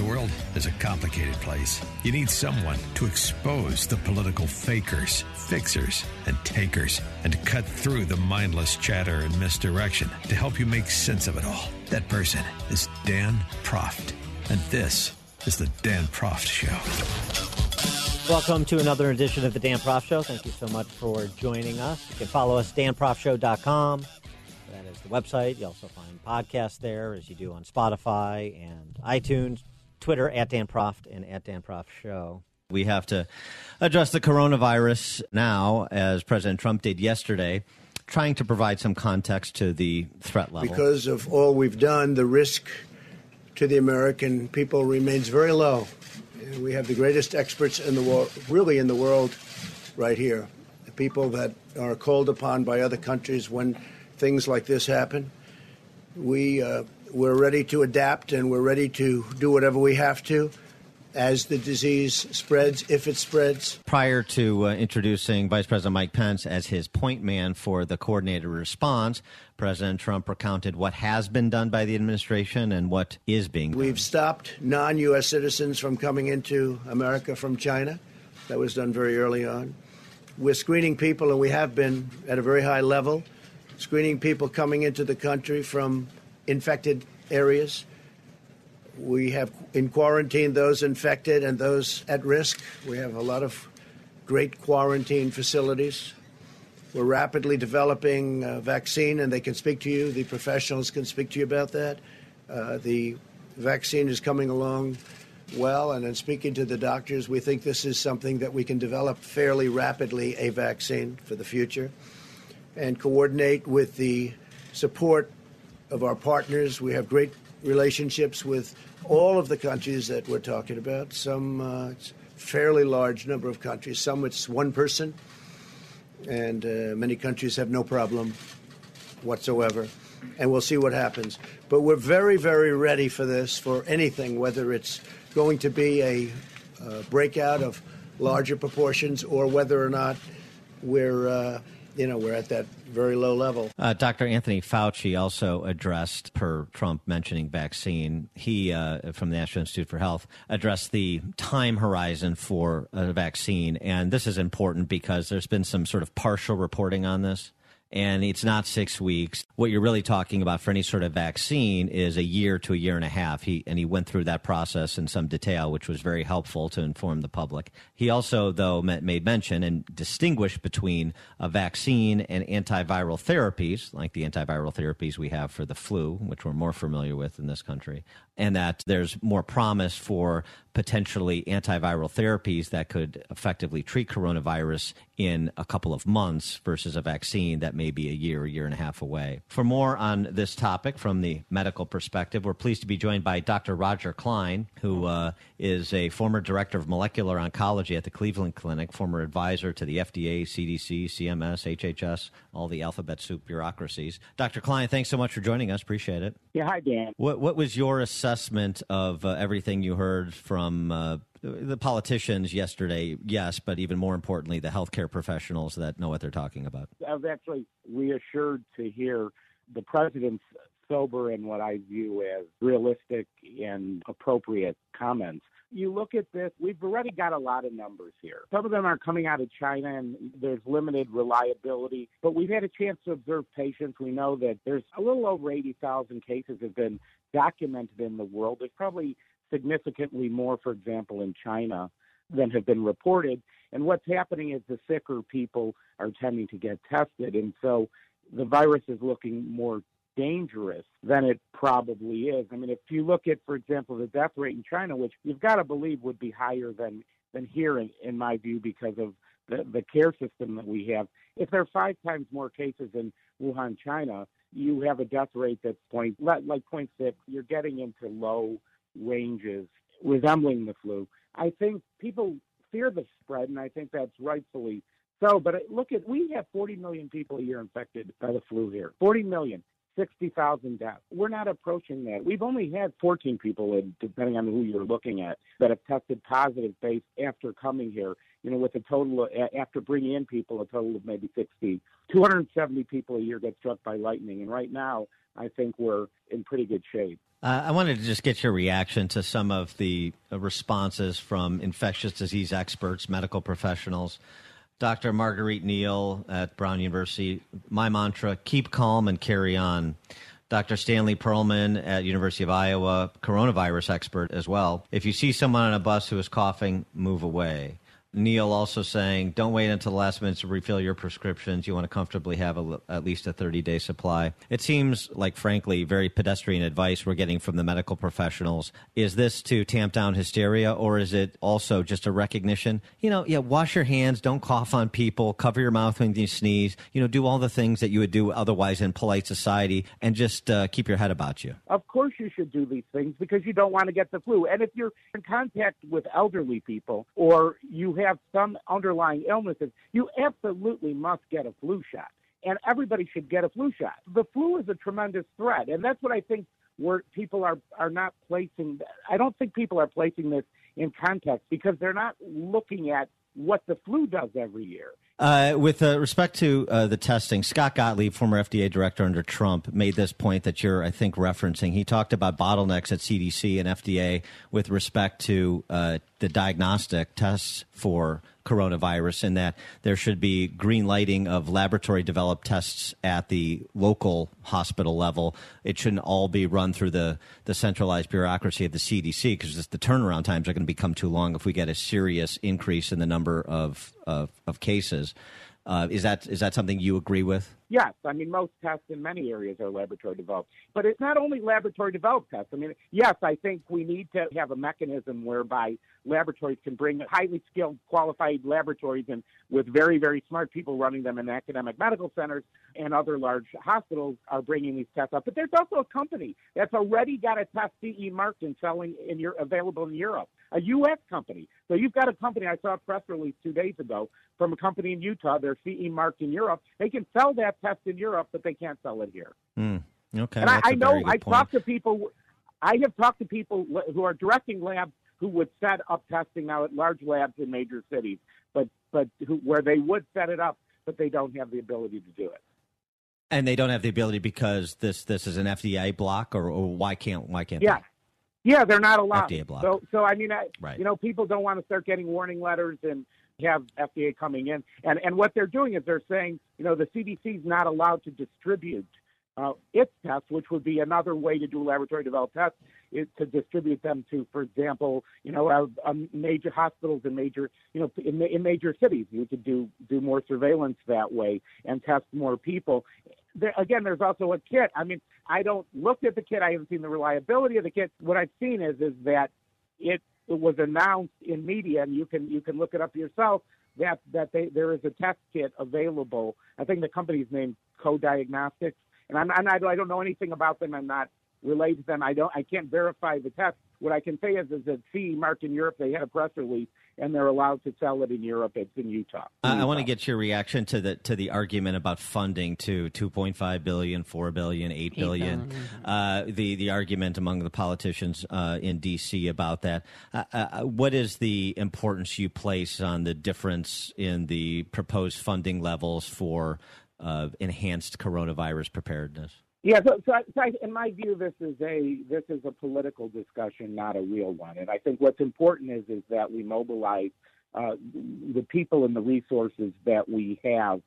The world is a complicated place. You need someone to expose the political fakers, fixers, and takers, and to cut through the mindless chatter and misdirection to help you make sense of it all. That person is Dan Proft. And this is the Dan Proft Show. Welcome to another edition of the Dan Proft Show. Thank you so much for joining us. You can follow us, danproftshow.com. That is the website. You also find podcasts there, as you do on Spotify and iTunes. Twitter at Dan Proft and at Dan Proft Show. We have to address the coronavirus now, as President Trump did yesterday, trying to provide some context to the threat level. Because of all we've done, the risk to the American people remains very low. We have the greatest experts in the world, really in the world, right here. The people that are called upon by other countries when things like this happen. We uh, we're ready to adapt and we're ready to do whatever we have to as the disease spreads, if it spreads. Prior to uh, introducing Vice President Mike Pence as his point man for the coordinated response, President Trump recounted what has been done by the administration and what is being done. We've stopped non U.S. citizens from coming into America from China. That was done very early on. We're screening people, and we have been at a very high level, screening people coming into the country from infected areas. We have in quarantine those infected and those at risk. We have a lot of great quarantine facilities. We're rapidly developing a vaccine, and they can speak to you. The professionals can speak to you about that. Uh, the vaccine is coming along well, and in speaking to the doctors, we think this is something that we can develop fairly rapidly a vaccine for the future and coordinate with the support of our partners. We have great relationships with all of the countries that we're talking about. Some uh, fairly large number of countries. Some it's one person, and uh, many countries have no problem whatsoever. And we'll see what happens. But we're very, very ready for this, for anything, whether it's going to be a uh, breakout of larger proportions or whether or not we're uh, you know, we're at that very low level. Uh, Dr. Anthony Fauci also addressed, per Trump mentioning vaccine, he, uh, from the National Institute for Health, addressed the time horizon for a vaccine. And this is important because there's been some sort of partial reporting on this and it's not six weeks. What you're really talking about for any sort of vaccine is a year to a year and a half. He and he went through that process in some detail, which was very helpful to inform the public. He also, though, made mention and distinguished between a vaccine and antiviral therapies, like the antiviral therapies we have for the flu, which we're more familiar with in this country, and that there's more promise for potentially antiviral therapies that could effectively treat coronavirus in a couple of months versus a vaccine that may be a year, a year and a half away. For more on this topic from the medical perspective, we're pleased to be joined by Dr. Roger Klein, who uh, is a former director of molecular oncology at the Cleveland Clinic, former advisor to the FDA, CDC, CMS, HHS, all the alphabet soup bureaucracies. Dr. Klein, thanks so much for joining us. Appreciate it. Yeah, hi, Dan. What, what was your assessment of uh, everything you heard from uh, the politicians yesterday? Yes, but even more importantly, the healthcare professionals that know what they're talking about. I was actually reassured to hear the president's sober and what I view as realistic and appropriate comments you look at this, we've already got a lot of numbers here. Some of them are coming out of China and there's limited reliability, but we've had a chance to observe patients. We know that there's a little over 80,000 cases have been documented in the world. There's probably significantly more, for example, in China than have been reported. And what's happening is the sicker people are tending to get tested. And so the virus is looking more dangerous than it probably is. I mean, if you look at, for example, the death rate in China, which you've got to believe would be higher than than here, in, in my view, because of the, the care system that we have. If there are five times more cases in Wuhan, China, you have a death rate that's point like point six. You're getting into low ranges resembling the flu. I think people fear the spread, and I think that's rightfully so. But look at we have 40 million people a year infected by the flu here. 40 million. 60,000 deaths. We're not approaching that. We've only had 14 people, depending on who you're looking at, that have tested positive based after coming here. You know, with a total, of, after bringing in people, a total of maybe 60. 270 people a year get struck by lightning. And right now, I think we're in pretty good shape. Uh, I wanted to just get your reaction to some of the uh, responses from infectious disease experts, medical professionals. Dr. Marguerite Neal at Brown University, my mantra, keep calm and carry on. Dr. Stanley Perlman at University of Iowa, coronavirus expert as well. If you see someone on a bus who is coughing, move away. Neal also saying, don't wait until the last minute to refill your prescriptions. You want to comfortably have a, at least a 30 day supply. It seems like, frankly, very pedestrian advice we're getting from the medical professionals. Is this to tamp down hysteria, or is it also just a recognition? You know, yeah, wash your hands, don't cough on people, cover your mouth when you sneeze, you know, do all the things that you would do otherwise in polite society, and just uh, keep your head about you. Of course, you should do these things because you don't want to get the flu. And if you're in contact with elderly people or you have some underlying illnesses, you absolutely must get a flu shot. And everybody should get a flu shot. The flu is a tremendous threat. And that's what I think where people are, are not placing. I don't think people are placing this in context because they're not looking at what the flu does every year. Uh, with uh, respect to uh, the testing, Scott Gottlieb, former FDA director under Trump, made this point that you're, I think, referencing. He talked about bottlenecks at CDC and FDA with respect to uh, the diagnostic tests for coronavirus, and that there should be green lighting of laboratory developed tests at the local hospital level. It shouldn't all be run through the, the centralized bureaucracy of the CDC because the turnaround times are going to become too long if we get a serious increase in the number of of, of cases. Uh, is that is that something you agree with? Yes, I mean most tests in many areas are laboratory developed, but it's not only laboratory developed tests. I mean, yes, I think we need to have a mechanism whereby laboratories can bring highly skilled, qualified laboratories and with very very smart people running them in academic medical centers and other large hospitals are bringing these tests up. But there's also a company that's already got a test CE marked and selling in your available in Europe a U.S. company. So you've got a company, I saw a press release two days ago from a company in Utah. They're CE marked in Europe. They can sell that test in Europe, but they can't sell it here. Mm, okay. And I, I know I talked to people, I have talked to people who are directing labs who would set up testing now at large labs in major cities, but, but who, where they would set it up, but they don't have the ability to do it. And they don't have the ability because this this is an FDA block, or, or why can't why can't? Yeah, they? Yeah, they're not allowed. FDA block. So, so I mean, I, right. you know, people don't want to start getting warning letters and have FDA coming in, and and what they're doing is they're saying, you know, the CDC is not allowed to distribute uh, its tests, which would be another way to do laboratory developed tests, is to distribute them to, for example, you know, uh, um, major hospitals in major, you know, in, in major cities. You could do do more surveillance that way and test more people. There, again, there's also a kit. I mean, I don't look at the kit. I haven't seen the reliability of the kit. What I've seen is is that it, it was announced in media, and you can you can look it up yourself that that they, there is a test kit available. I think the company's named Co-Diagnostics, and I'm, I'm not, I don't know anything about them. I'm not related to them. I don't. I can't verify the test. What I can say is, is that CE marked in Europe. They had a press release and they're allowed to sell it in Europe. It's in Utah. Uh, I want to get your reaction to the to the argument about funding to 2.5 billion, 4 billion, 8 billion. Uh, the the argument among the politicians uh, in D.C. about that. Uh, uh, what is the importance you place on the difference in the proposed funding levels for uh, enhanced coronavirus preparedness? Yeah, so, so, so I, in my view, this is a this is a political discussion, not a real one. And I think what's important is is that we mobilize uh, the people and the resources that we have.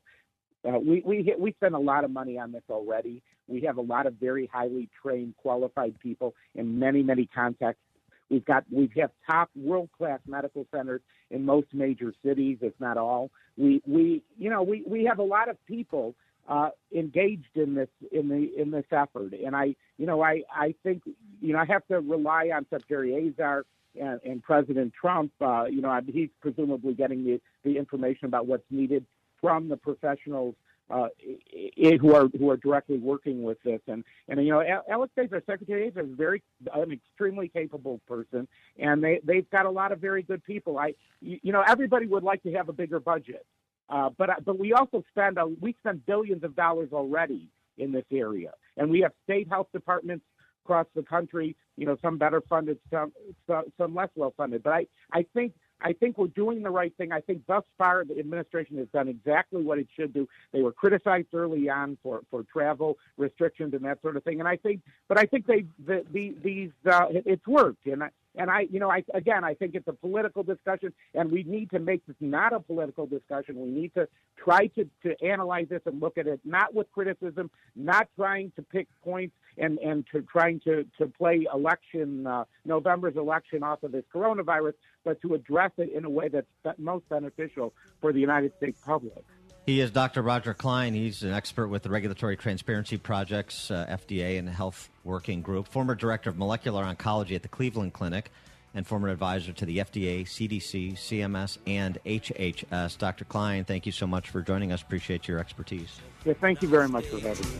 Uh, we we we spend a lot of money on this already. We have a lot of very highly trained, qualified people in many many contexts. We've got we have top world class medical centers in most major cities, if not all. We we you know we we have a lot of people uh, engaged in this in the in this effort. And I, you know, I I think you know I have to rely on Secretary Azar and, and President Trump. Uh, you know, he's presumably getting the the information about what's needed from the professionals uh, it, who are who are directly working with this. And and you know, Alex Azar, Secretary Azar, is very an extremely capable person, and they they've got a lot of very good people. I you know, everybody would like to have a bigger budget, uh, but but we also spend a, we spend billions of dollars already in this area, and we have state health departments across the country. You know, some better funded, some some less well funded. But I I think I think we're doing the right thing. I think thus far the administration has done exactly what it should do. They were criticized early on for, for travel restrictions and that sort of thing, and I think, but I think they the, the, these uh, it, it's worked, and I, and I, you know, I again, I think it's a political discussion, and we need to make this not a political discussion. We need to try to, to analyze this and look at it not with criticism, not trying to pick points and and to trying to to play election uh, November's election off of this coronavirus, but to address it in a way that's most beneficial for the United States public. He is Dr. Roger Klein. He's an expert with the Regulatory Transparency Project's uh, FDA and Health Working Group, former director of molecular oncology at the Cleveland Clinic, and former advisor to the FDA, CDC, CMS, and HHS. Dr. Klein, thank you so much for joining us. Appreciate your expertise. Yeah, thank you very much for having me.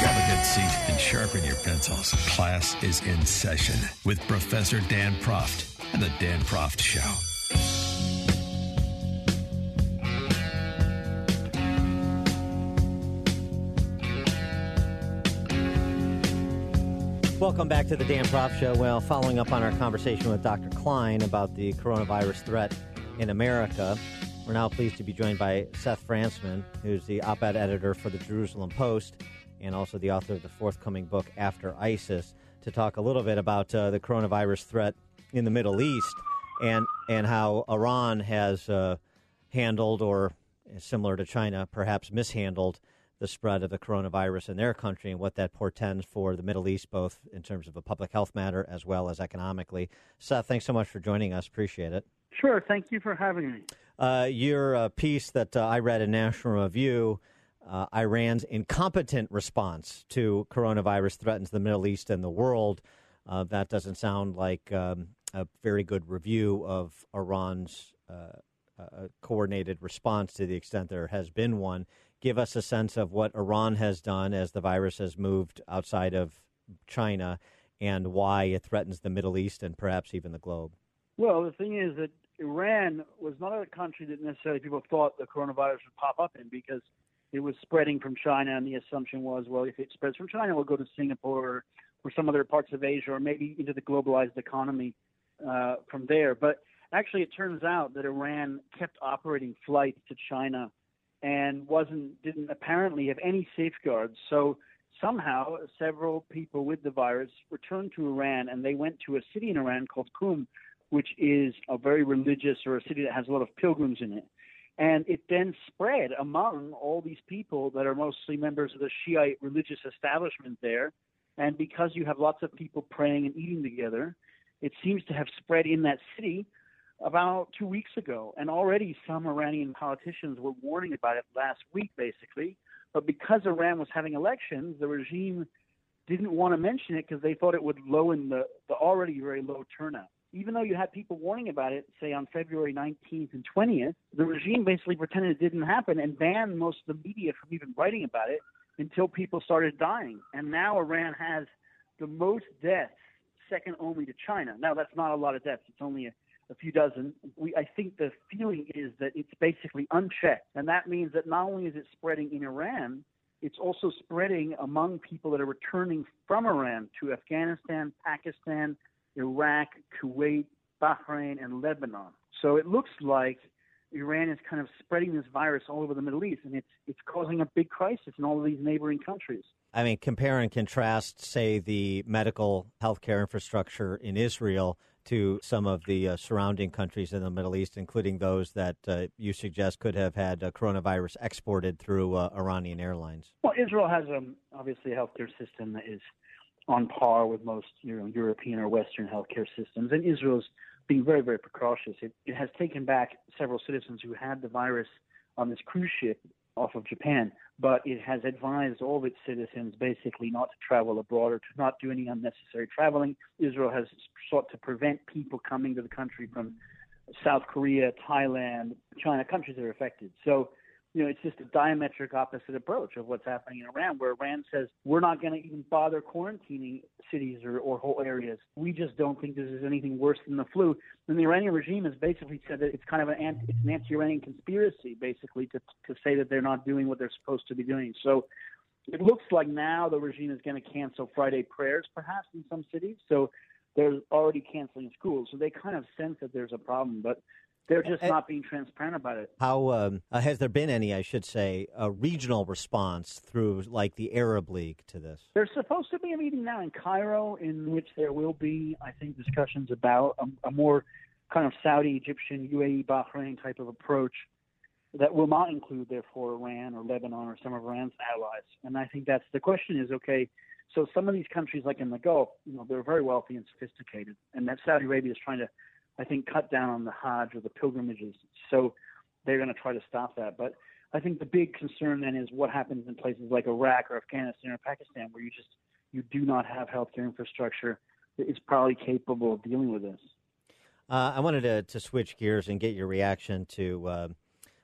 Grab a good seat and sharpen your pencils. Class is in session with Professor Dan Proft and the Dan Proft Show. Welcome back to the Dan Proft Show. Well, following up on our conversation with Dr. Klein about the coronavirus threat in America, we're now pleased to be joined by Seth Frantzman, who's the op ed editor for the Jerusalem Post and also the author of the forthcoming book, After ISIS, to talk a little bit about uh, the coronavirus threat in the Middle East and, and how Iran has uh, handled, or similar to China, perhaps mishandled the spread of the coronavirus in their country and what that portends for the Middle East, both in terms of a public health matter as well as economically. Seth, thanks so much for joining us. Appreciate it. Sure. Thank you for having me. Uh, your uh, piece that uh, I read in National Review. Uh, Iran's incompetent response to coronavirus threatens the Middle East and the world. Uh, that doesn't sound like um, a very good review of Iran's uh, coordinated response to the extent there has been one give us a sense of what Iran has done as the virus has moved outside of China and why it threatens the Middle East and perhaps even the globe? Well, the thing is that Iran was not a country that necessarily people thought the coronavirus would pop up in because it was spreading from China, and the assumption was, well, if it spreads from China, we'll go to Singapore or, some other parts of Asia or maybe into the globalized economy uh, from there. But actually, it turns out that Iran kept operating flights to China and wasn't didn't apparently have any safeguards. So somehow several people with the virus returned to Iran and they went to a city in Iran called Qum, which is a very religious or a city that has a lot of pilgrims in it. And it then spread among all these people that are mostly members of the Shiite religious establishment there. And because you have lots of people praying and eating together, it seems to have spread in that city about two weeks ago, and already some Iranian politicians were warning about it last week, basically. But because Iran was having elections, the regime didn't want to mention it because they thought it would lower the, the already very low turnout. Even though you had people warning about it, say on February 19th and 20th, the regime basically pretended it didn't happen and banned most of the media from even writing about it until people started dying. And now Iran has the most deaths, second only to China. Now, that's not a lot of deaths. It's only a a few dozen. We, I think the feeling is that it's basically unchecked, and that means that not only is it spreading in Iran, it's also spreading among people that are returning from Iran to Afghanistan, Pakistan, Iraq, Kuwait, Bahrain, and Lebanon. So it looks like Iran is kind of spreading this virus all over the Middle East, and it's it's causing a big crisis in all of these neighboring countries. I mean, compare and contrast, say, the medical healthcare infrastructure in Israel to some of the uh, surrounding countries in the Middle East, including those that uh, you suggest could have had uh, coronavirus exported through uh, Iranian airlines? Well, Israel has um, obviously a healthcare system that is on par with most you know, European or Western healthcare systems, and Israel's being very, very precautious. It, it has taken back several citizens who had the virus on this cruise ship off of Japan, but it has advised all its citizens basically not to travel abroad or to not do any unnecessary traveling. Israel has sought to prevent people coming to the country from South Korea, Thailand, China, countries that are affected. So you know, it's just a diametric opposite approach of what's happening in Iran, where Iran says we're not going to even bother quarantining cities or, or whole areas. We just don't think this is anything worse than the flu. And the Iranian regime has basically said that it's kind of an anti, it's an anti-Iranian conspiracy, basically, to to say that they're not doing what they're supposed to be doing. So it looks like now the regime is going to cancel Friday prayers, perhaps in some cities. So they're already canceling schools. So they kind of sense that there's a problem, but they're just not being transparent about it. How um, uh, has there been any, I should say, a regional response through like the Arab League to this? There's supposed to be a meeting now in Cairo in which there will be, I think, discussions about a, a more kind of Saudi, Egyptian, UAE, Bahrain type of approach that will not include, therefore, Iran or Lebanon or some of Iran's allies. And I think that's the question is okay. So some of these countries, like in the Gulf, you know, they're very wealthy and sophisticated, and that Saudi Arabia is trying to I think, cut down on the Hajj or the pilgrimages. So they're going to try to stop that. But I think the big concern then is what happens in places like Iraq or Afghanistan or Pakistan, where you just you do not have healthcare infrastructure that is probably capable of dealing with this. Uh, I wanted to, to switch gears and get your reaction to uh,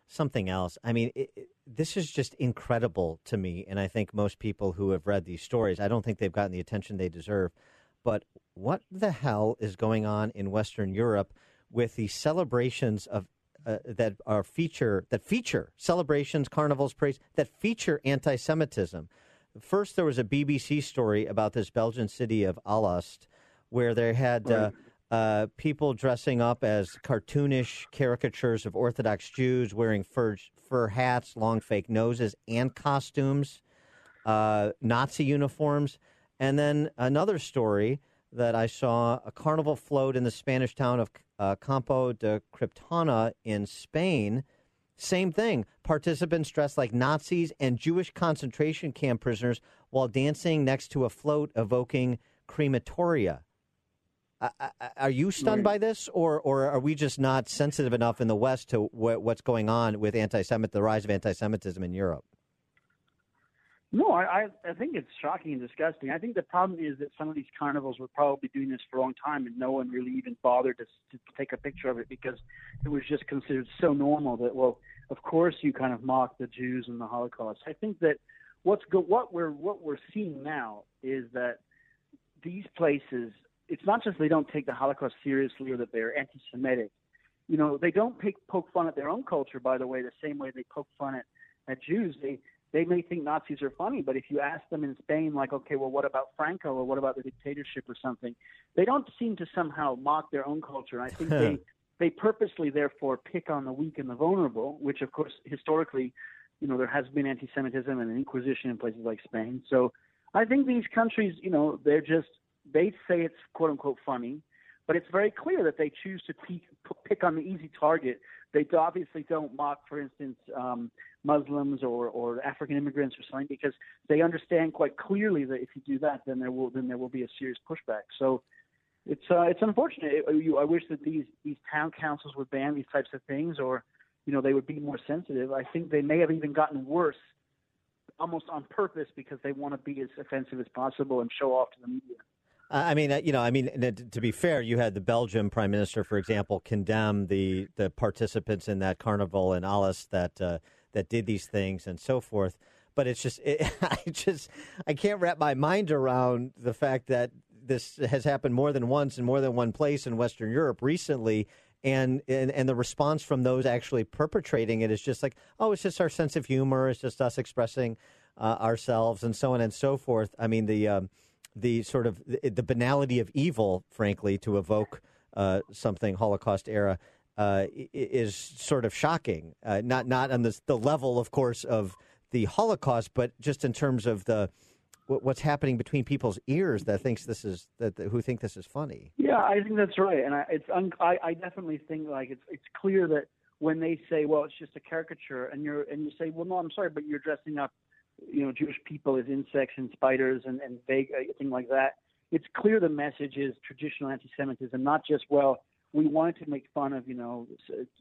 something else. I mean, it, it, this is just incredible to me, and I think most people who have read these stories, I don't think they've gotten the attention they deserve. But what the hell is going on in Western Europe with the celebrations of uh, that are feature that feature celebrations, carnivals, parades that feature anti-Semitism? First, there was a BBC story about this Belgian city of Alost, where they had uh, uh, people dressing up as cartoonish caricatures of Orthodox Jews, wearing fur fur hats, long fake noses, and costumes, uh, Nazi uniforms. And then another story that I saw a carnival float in the Spanish town of uh, Campo de Criptana in Spain. Same thing. Participants dressed like Nazis and Jewish concentration camp prisoners while dancing next to a float evoking crematoria. are you stunned by this, or, or are we just not sensitive enough in the West to what's going on with anti-Semit, the rise of anti-Semitism in Europe? No, I, I think it's shocking and disgusting. I think the problem is that some of these carnivals were probably doing this for a long time, and no one really even bothered to, to take a picture of it because it was just considered so normal that, well, of course you kind of mock the Jews and the Holocaust. I think that what's go, what we're what we're seeing now is that these places, it's not just they don't take the Holocaust seriously or that they're anti-Semitic. You know, they don't pick, poke fun at their own culture, by the way, the same way they poke fun at, at Jews. They they may think Nazis are funny, but if you ask them in Spain, like, okay, well, what about Franco or what about the dictatorship or something, they don't seem to somehow mock their own culture. I think they they purposely, therefore, pick on the weak and the vulnerable, which, of course, historically, you know, there has been anti-Semitism and an Inquisition in places like Spain. So I think these countries, you know, they're just they say it's quote unquote funny, but it's very clear that they choose to pick, on the easy target. They obviously don't mock, for instance, um, Muslims or, or African immigrants or something because they understand quite clearly that if you do that, then there will then there will be a serious pushback. So it's uh, it's unfortunate. I wish that these these town councils would ban these types of things, or you know they would be more sensitive. I think they may have even gotten worse, almost on purpose, because they want to be as offensive as possible and show off to the media. I mean, uh, you know, I mean, to be fair, you had the Belgian prime minister, for example, condemn the the participants in that carnival in Alost that uh, that did these things and so forth. But it's just, it, I just, I can't wrap my mind around the fact that this has happened more than once in more than one place in Western Europe recently. And, and and the response from those actually perpetrating it is just like, oh, it's just our sense of humor. It's just us expressing uh, ourselves and so on and so forth. I mean, the um, the sort of the, the, banality of evil, frankly, to evoke uh, something Holocaust era uh, is sort of shocking. Uh, not not on the the level, of course, of the Holocaust, but just in terms of the what's happening between people's ears that thinks this is that who think this is funny. Yeah, I think that's right, and I, it's un, I, I definitely think like it's it's clear that when they say, well, it's just a caricature, and you're and you say, well, no, I'm sorry, but you're dressing up, you know, Jewish people as insects and spiders and and vague uh, thing like that. It's clear the message is traditional anti-Semitism, not just well we wanted to make fun of, you know,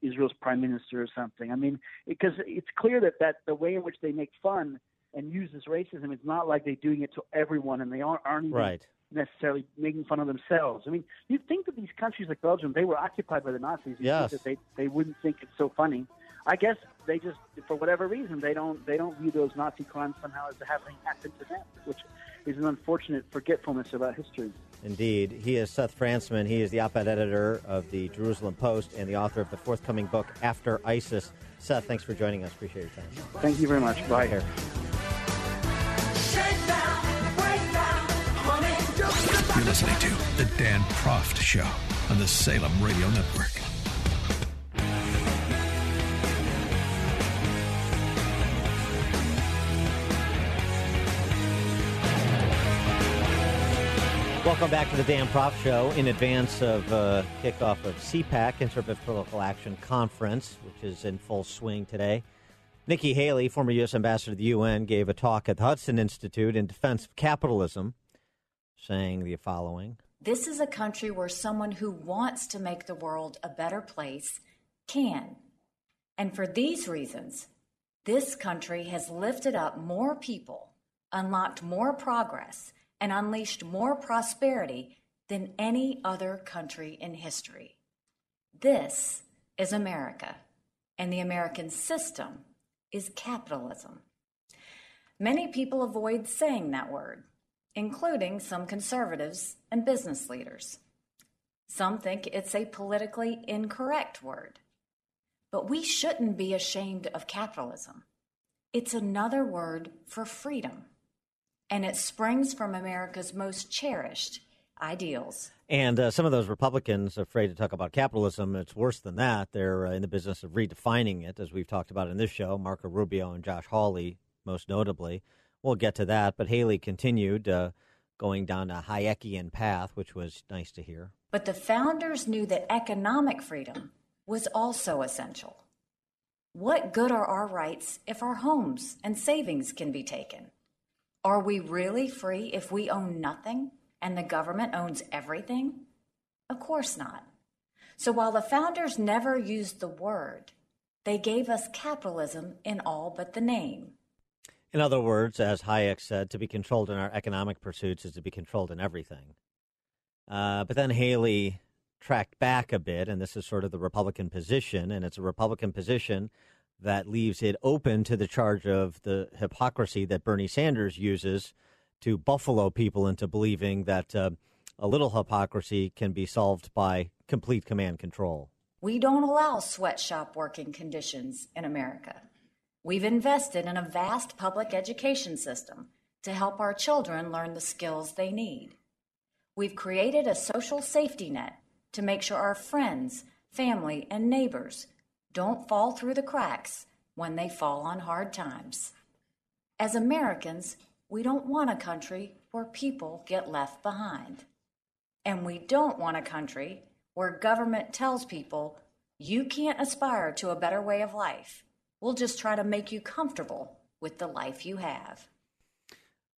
Israel's prime minister or something. I mean, because it's clear that, that the way in which they make fun and use this racism, it's not like they're doing it to everyone and they aren't, aren't even right. necessarily making fun of themselves. I mean, you'd think that these countries like Belgium, they were occupied by the Nazis. Yes. That they, they wouldn't think it's so funny. I guess they just, for whatever reason, they don't they don't view those Nazi crimes somehow as having happened to them, which is an unfortunate forgetfulness about history. Indeed. He is Seth Frantzman. He is the op ed editor of the Jerusalem Post and the author of the forthcoming book, After ISIS. Seth, thanks for joining us. Appreciate your time. Thank you very much. Bye. Here. You're listening to The Dan Proft Show on the Salem Radio Network. Welcome back to the Dan Proft Show in advance of uh, kickoff of CPAC, Conservative Political Action Conference, which is in full swing today. Nikki Haley, former U.S. ambassador to the UN, gave a talk at the Hudson Institute in defense of capitalism, saying the following This is a country where someone who wants to make the world a better place can. And for these reasons, this country has lifted up more people, unlocked more progress, and unleashed more prosperity than any other country in history. This is America, and the American system is capitalism. Many people avoid saying that word, including some conservatives and business leaders. Some think it's a politically incorrect word. But we shouldn't be ashamed of capitalism. It's another word for freedom and it springs from America's most cherished ideals. And uh, some of those Republicans afraid to talk about capitalism. It's worse than that. They're uh, in the business of redefining it, as we've talked about in this show. Marco Rubio and Josh Hawley, most notably. We'll get to that. But Haley continued uh, going down a Hayekian path, which was nice to hear. But the founders knew that economic freedom was also essential. What good are our rights if our homes and savings can be taken? Are we really free if we own nothing and the government owns everything? Of course not. So while the founders never used the word, they gave us capitalism in all but the name. In other words, as Hayek said, to be controlled in our economic pursuits is to be controlled in everything. Uh, but then Haley tracked back a bit, and this is sort of the Republican position, and it's a Republican position that leaves it open to the charge of the hypocrisy that Bernie Sanders uses to buffalo people into believing that uh, a little hypocrisy can be solved by complete command control. We don't allow sweatshop working conditions in America. We've invested in a vast public education system to help our children learn the skills they need. We've created a social safety net to make sure our friends, family, and neighbors don't fall through the cracks when they fall on hard times. As Americans, we don't want a country where people get left behind. And we don't want a country where government tells people you can't aspire to a better way of life. We'll just try to make you comfortable with the life you have.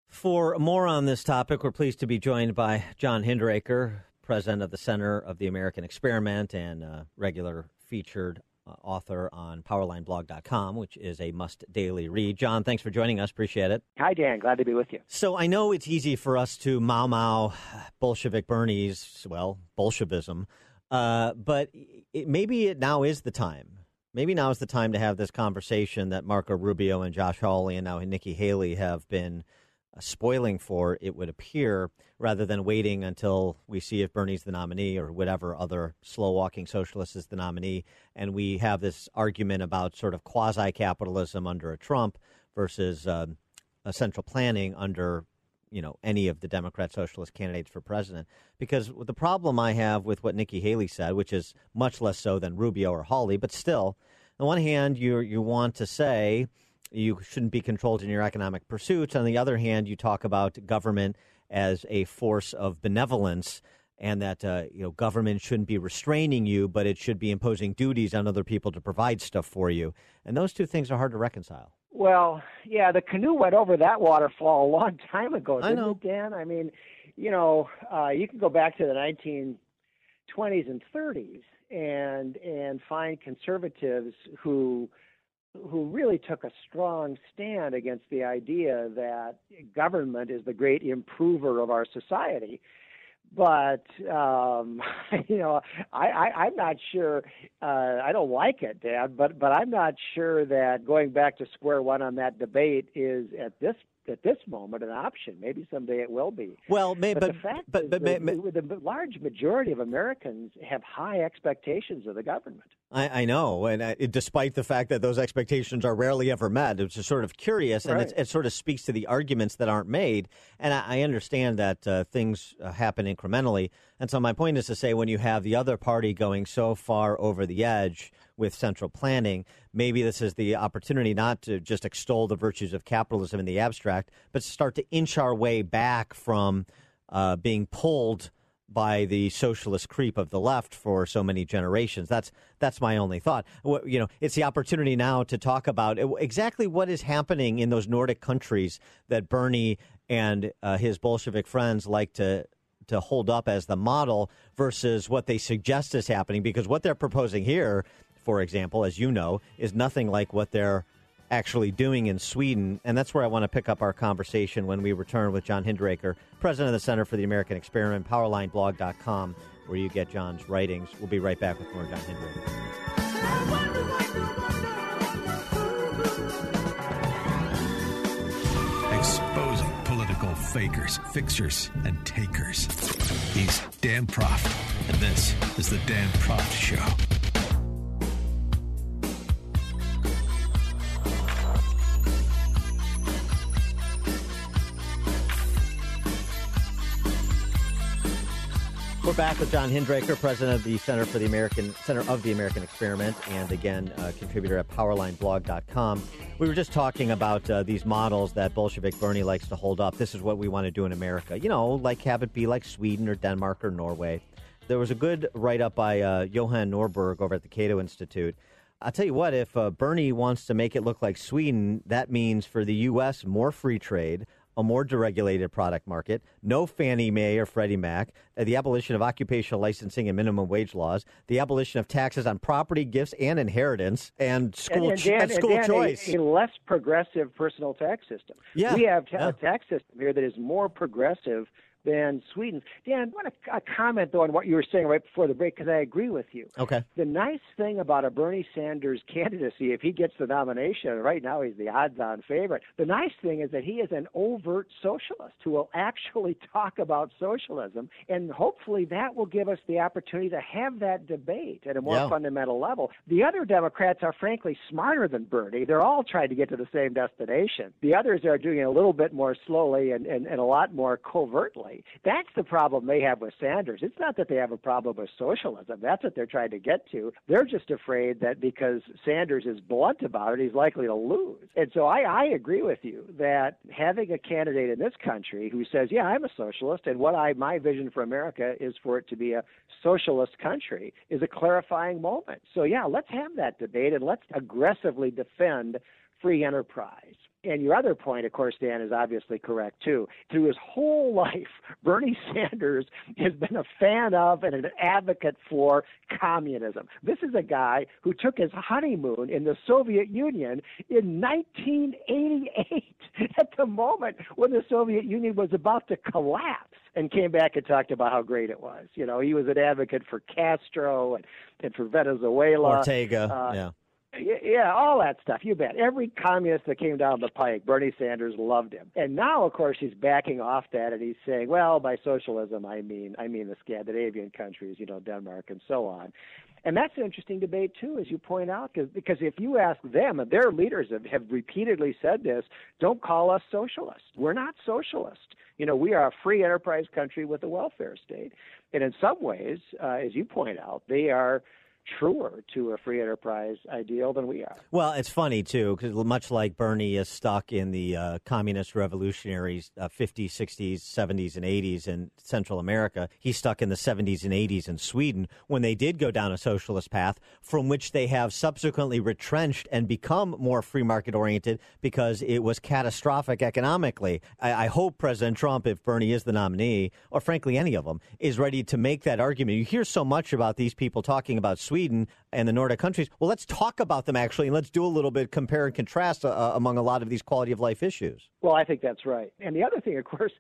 For more on this topic, we're pleased to be joined by John Hinderaker, president of the Center of the American Experiment and uh, regular featured author on powerlineblog.com, which is a must daily read. John, thanks for joining us. Appreciate it. Hi, Dan. Glad to be with you. So I know it's easy for us to mau mau Bolshevik Bernie's, well, Bolshevism, uh, but it, maybe it now is the time. Maybe now is the time to have this conversation that Marco Rubio and Josh Hawley and now Nikki Haley have been spoiling for, it would appear, rather than waiting until we see if Bernie's the nominee or whatever other slow walking socialist is the nominee. And we have this argument about sort of quasi capitalism under a Trump versus uh, a central planning under you know any of the Democrat socialist candidates for president. Because the problem I have with what Nikki Haley said, which is much less so than Rubio or Hawley, but still, on the one hand, you you want to say you shouldn't be controlled in your economic pursuits. On the other hand, you talk about government as a force of benevolence and that uh, you know government shouldn't be restraining you, but it should be imposing duties on other people to provide stuff for you. And those two things are hard to reconcile. Well, yeah, the canoe went over that waterfall a long time ago, didn't I know. it, Dan? I mean, you know, uh, you can go back to the 1920s and 30s and and find conservatives who who really took a strong stand against the idea that government is the great improver of our society. but um, you know, I, I, I'm not sure. Uh, I don't like it, Dad, but but I'm not sure that going back to square one on that debate is at this at this moment an option. Maybe someday it will be. Well, may, but, but, the fact but, is but, that the, the large majority of Americans have high expectations of the government. I, I know, and I, despite the fact that those expectations are rarely ever met, it's just sort of curious, and Right. it sort of speaks to the arguments that aren't made. And I, I understand that uh, things uh, happen incrementally, and so my point is to say, when you have the other party going so far over the edge with central planning, maybe this is the opportunity not to just extol the virtues of capitalism in the abstract, but to start to inch our way back from uh, being pulled by the socialist creep of the left for so many generations. That's that's my only thought. You know, it's the opportunity now to talk about uh, exactly what is happening in those Nordic countries that Bernie and uh, his Bolshevik friends like to to hold up as the model versus what they suggest is happening. Because what they're proposing here, for example, as you know, is nothing like what they're actually doing in Sweden. And that's where I want to pick up our conversation when we return with John Hinderaker, president of the Center for the American Experiment, powerlineblog.com, where you get John's writings. We'll be right back with more John Hinderaker. Fakers, fixers, and takers. He's Dan Proft, and this is the Dan Proft Show. We're back with John Hinderaker, president of the Center for the American Center of the American Experiment, and again, a contributor at PowerlineBlog.com. We were just talking about uh, these models that Bolshevik Bernie likes to hold up. This is what we want to do in America. You know, like have it be like Sweden or Denmark or Norway. There was a good write up by uh, Johan Norberg over at the Cato Institute. I'll tell you what, if uh, Bernie wants to make it look like Sweden, that means for the U.S. more free trade, a more deregulated product market, no Fannie Mae or Freddie Mac, uh, the abolition of occupational licensing and minimum wage laws, the abolition of taxes on property, gifts, and inheritance, and school, and, and Dan, and school and Dan, choice. A, a less progressive personal tax system. Yeah, we have ta- yeah. a tax system here that is more progressive than Sweden. Dan, I want to uh, comment though on what you were saying right before the break because I agree with you. Okay. The nice thing about a Bernie Sanders candidacy, if he gets the nomination, right now he's the odds-on favorite. The nice thing is that he is an overt socialist who will actually talk about socialism, and hopefully that will give us the opportunity to have that debate at a more Yeah. fundamental level. The other Democrats are frankly smarter than Bernie. They're all trying to get to the same destination. The others are doing it a little bit more slowly and, and, and a lot more covertly. That's the problem they have with Sanders. It's not that they have a problem with socialism. That's what they're trying to get to. They're just afraid that because Sanders is blunt about it, he's likely to lose. And so I, I agree with you that having a candidate in this country who says, "Yeah, I'm a socialist, and what I my vision for America is for it to be a socialist country," is a clarifying moment. So yeah, let's have that debate and let's aggressively defend free enterprise. And your other point, of course, Dan, is obviously correct too. Through his whole life, Bernie Sanders has been a fan of and an advocate for communism. This is a guy who took his honeymoon in the Soviet Union in 1988, at the moment when the Soviet Union was about to collapse, and came back and talked about how great it was. You know, he was an advocate for Castro and, and for Venezuela. Ortega, Uh, yeah. Yeah, all that stuff. You bet. Every communist that came down the pike, Bernie Sanders loved him. And now, of course, he's backing off that, and he's saying, "Well, by socialism, I mean, I mean the Scandinavian countries, you know, Denmark and so on." And that's an interesting debate too, as you point out, cause, because if you ask them, and their leaders have, have repeatedly said this, don't call us socialists. We're not socialists. You know, we are a free enterprise country with a welfare state, and in some ways, uh, as you point out, they are truer to a free enterprise ideal than we are. Well, it's funny too, because much like Bernie is stuck in the uh, communist revolutionaries uh, 50s, 60s, 70s, and 80s in Central America, he's stuck in the 70s and 80s in Sweden when they did go down a socialist path, from which they have subsequently retrenched and become more free market oriented because it was catastrophic economically. I, I hope President Trump, if Bernie is the nominee, or frankly any of them, is ready to make that argument. You hear so much about these people talking about Sweden. And the Nordic countries. Well, let's talk about them actually, and let's do a little bit compare and contrast uh, uh, among a lot of these quality of life issues. Well, I think that's right. And the other thing, of course,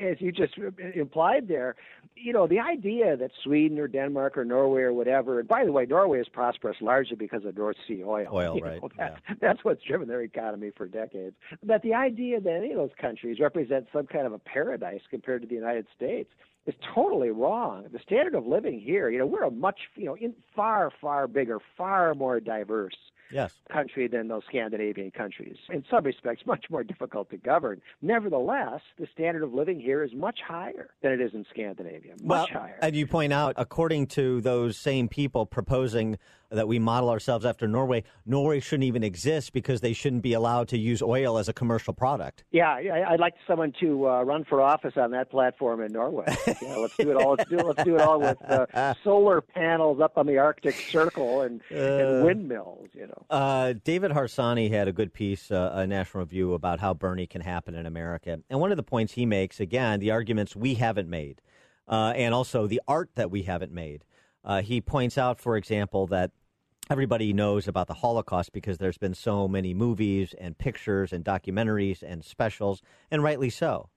as you just implied there, you know, the idea that Sweden or Denmark or Norway or whatever, and by the way, Norway is prosperous largely because of North Sea oil. Oil, you right. Know, that, yeah. That's what's driven their economy for decades. But the idea that any of those countries represent some kind of a paradise compared to the United States is totally wrong. The standard of living here, you know, we're a much, you know, in far, far bigger, far more diverse yes. country than those Scandinavian countries. In some respects, much more difficult to govern. Nevertheless, the standard of living here is much higher than it is in Scandinavia. Much well, higher. And you point out, according to those same people proposing that we model ourselves after Norway, Norway shouldn't even exist because they shouldn't be allowed to use oil as a commercial product. Yeah, I'd like someone to uh, run for office on that platform in Norway. Yeah, let's do it all. Let's do, let's do it all with uh, solar panels up on the Arctic Circle and, uh, and windmills. You know. Uh, David Harsanyi had a good piece, uh, a National Review, about how Bernie can happen in America, and one of the points he makes, again, the arguments we haven't made, uh, and also the art that we haven't made. he points out, for example, that everybody knows about the Holocaust because there's been so many movies and pictures and documentaries and specials, and rightly so.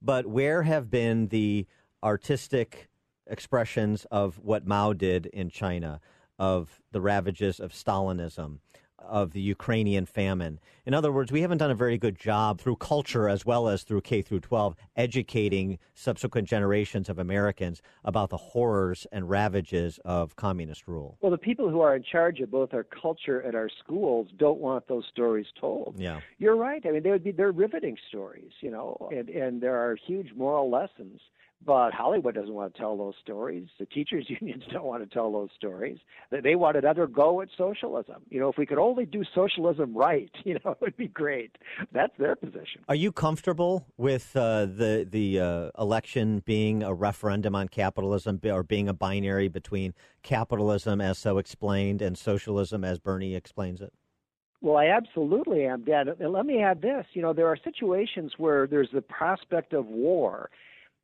But where have been the artistic expressions of what Mao did in China, of the ravages of Stalinism, of the Ukrainian famine? In other words, we haven't done a very good job through culture as well as through K through 12 educating subsequent generations of Americans about the horrors and ravages of communist rule. Well, the people who are in charge of both our culture and our schools don't want those stories told. Yeah. You're right. I mean, they would be they're riveting stories, you know, and and there are huge moral lessons. But Hollywood doesn't want to tell those stories. The teachers' unions don't want to tell those stories. They want another go at socialism. You know, if we could only do socialism right, you know, it would be great. That's their position. Are you comfortable with uh, the the uh, election being a referendum on capitalism, or being a binary between capitalism, as so explained, and socialism, as Bernie explains it? Well, I absolutely am, Dad. And let me add this. You know, there are situations where there's the prospect of war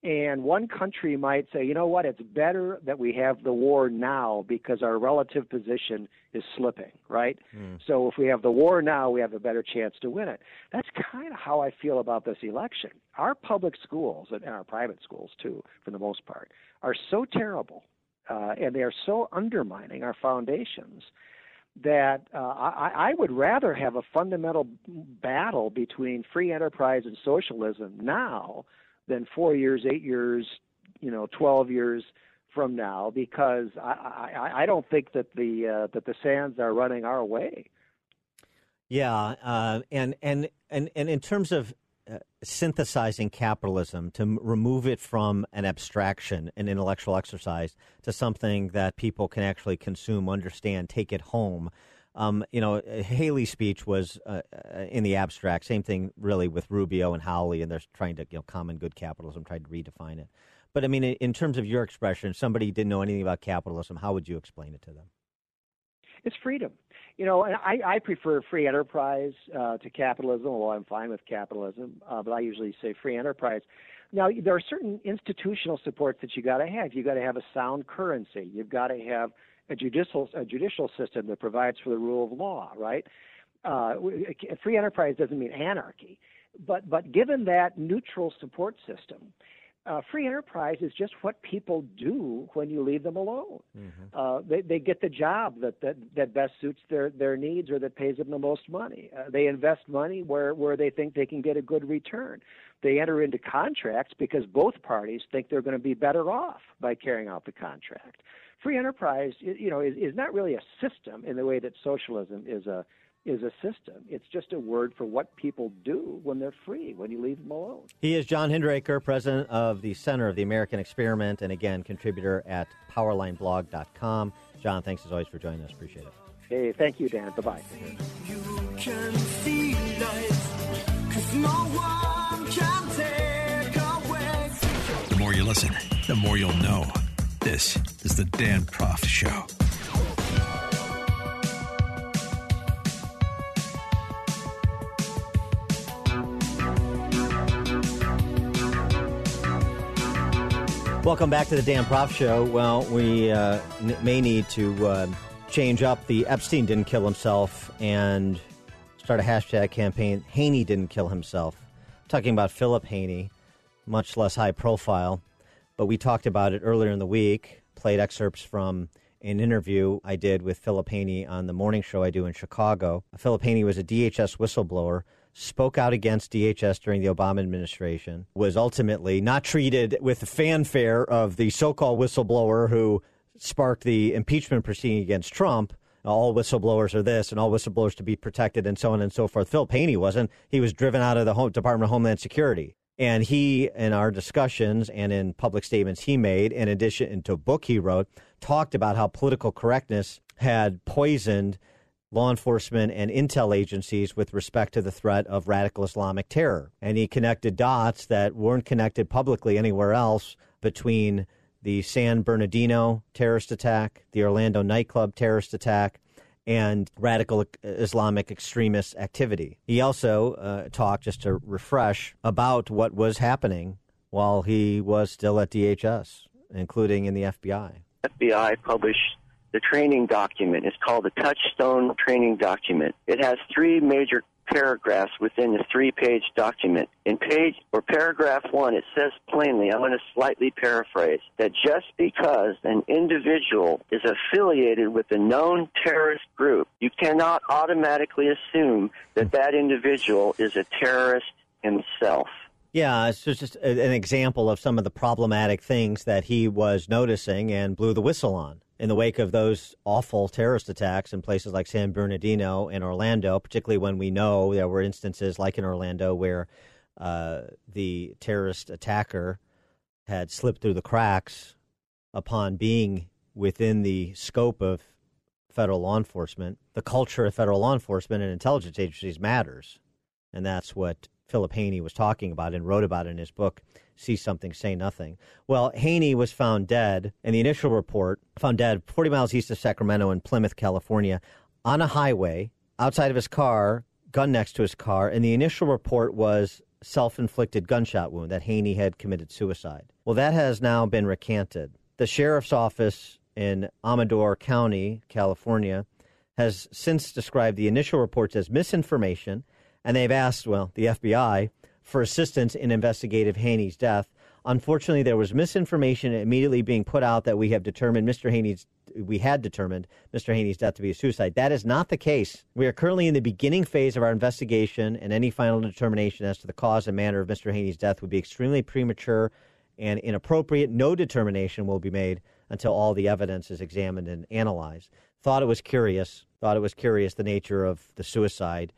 and one country might say, you know what, it's better that we have the war now because our relative position is slipping, right? Mm. So if we have the war now, we have a better chance to win it. That's kind of how I feel about this election. Our public schools, and our private schools too, for the most part, are so terrible uh, and they are so undermining our foundations that uh, I, I would rather have a fundamental battle between free enterprise and socialism now than four years, eight years, you know, twelve years from now, because I, I, I don't think that the uh, that the sands are running our way. Yeah, uh, and and and and in terms of uh, synthesizing capitalism to m- remove it from an abstraction, an intellectual exercise, to something that people can actually consume, understand, take it home. Um, you know, Haley's speech was uh, in the abstract. Same thing, really, with Rubio and Hawley, and they're trying to, you know, common good capitalism, trying to redefine it. But I mean, in terms of your expression, somebody didn't know anything about capitalism. How would you explain it to them? It's freedom. You know, I, I prefer free enterprise uh, to capitalism, although I'm fine with capitalism. Uh, but I usually say free enterprise. Now, there are certain institutional supports that you got to have. You got to have a sound currency. You've got to have a judicial a judicial system that provides for the rule of law, right? Uh, free enterprise doesn't mean anarchy, but but given that neutral support system, uh, free enterprise is just what people do when you leave them alone. Mm-hmm. Uh, they they get the job that, that that best suits their their needs or that pays them the most money. Uh, they invest money where where they think they can get a good return. They enter into contracts because both parties think they're going to be better off by carrying out the contract free enterprise, you know, is, is not really a system in the way that socialism is a is a system. It's just a word for what people do when they're free, when you leave them alone. He is John Hinderaker, president of the Center of the American Experiment, and again, contributor at powerlineblog.com. John, thanks as always for joining us. Appreciate it. Hey, thank you, Dan. Bye bye. The more you listen, the more you'll know. This is the Dan Proft Show. Welcome back to the Dan Proft Show. Well, we uh, may need to uh, change up the Epstein didn't kill himself and start a hashtag campaign. Haney didn't kill himself. talking about Philip Haney, much less high profile, but we talked about it earlier in the week. Played excerpts from an interview I did with Philip Haney on the morning show I do in Chicago. Philip Haney was a DHS whistleblower spoke out against DHS during the Obama administration, was ultimately not treated with the fanfare of the so called whistleblower who sparked the impeachment proceeding against Trump. All whistleblowers are this, and all whistleblowers to be protected, and so on and so forth. Phil Haney wasn't. He was driven out of the Department of Homeland Security. And he, in our discussions and in public statements he made, in addition to a book he wrote, talked about how political correctness had poisoned law enforcement and intel agencies with respect to the threat of radical Islamic terror. And he connected dots that weren't connected publicly anywhere else between the San Bernardino terrorist attack, the Orlando nightclub terrorist attack, and radical Islamic extremist activity. He also uh, talked, just to refresh, about what was happening while he was still at DHS, including in the FBI. FBI published the training document. It's called the Touchstone Training Document. It has three major paragraphs within the three page document. In page or paragraph one, it says plainly, I'm going to slightly paraphrase, that just because an individual is affiliated with a known terrorist group, you cannot automatically assume that hmm. that individual is a terrorist himself. Yeah, it's just an example of some of the problematic things that he was noticing and blew the whistle on in the wake of those awful terrorist attacks in places like San Bernardino and Orlando, particularly when we know there were instances like in Orlando where uh, the terrorist attacker had slipped through the cracks upon being within the scope of federal law enforcement. The culture of federal law enforcement and intelligence agencies matters. And that's what Philip Haney was talking about and wrote about in his book, See Something, Say Nothing. Well, Haney was found dead, and the initial report found dead 40 miles east of Sacramento in Plymouth, California, on a highway outside of his car, gun next to his car, and the initial report was self inflicted gunshot wound that Haney had committed suicide. Well, that has now been recanted. The sheriff's office in Amador County, California, has since described the initial reports as misinformation, and they've asked, well, the FBI for assistance in investigative Haney's death. Unfortunately, there was misinformation immediately being put out that we have determined Mr. Haney's we had determined Mr. Haney's death to be a suicide. That is not the case. We are currently in the beginning phase of our investigation, and any final determination as to the cause and manner of Mr. Haney's death would be extremely premature and inappropriate. No determination will be made until all the evidence is examined and analyzed. Thought it was curious. Thought it was curious the nature of the suicide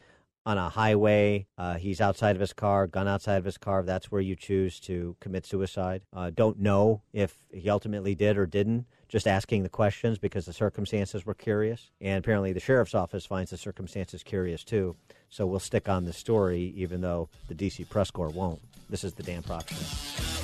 on a highway. Uh, he's outside of his car, gun outside of his car. That's where you choose to commit suicide. Uh, don't know if he ultimately did or didn't. Just asking the questions because the circumstances were curious. And apparently, the sheriff's office finds the circumstances curious too. So we'll stick on the story, even though the D.C. press corps won't. This is the Dan Proft Show.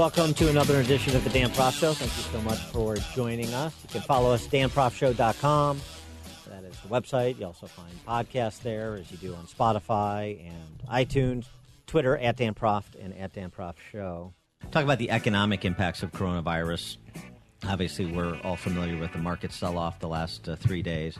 Welcome to another edition of the Dan Proft Show. Thank you so much for joining us. You can follow us, danproftshow.com. That is the website. You also find podcasts there, as you do on Spotify and iTunes, Twitter, at Dan Proft and at Dan Proft Show. Talk about the economic impacts of coronavirus. Obviously, we're all familiar with the market sell off the last uh, three days.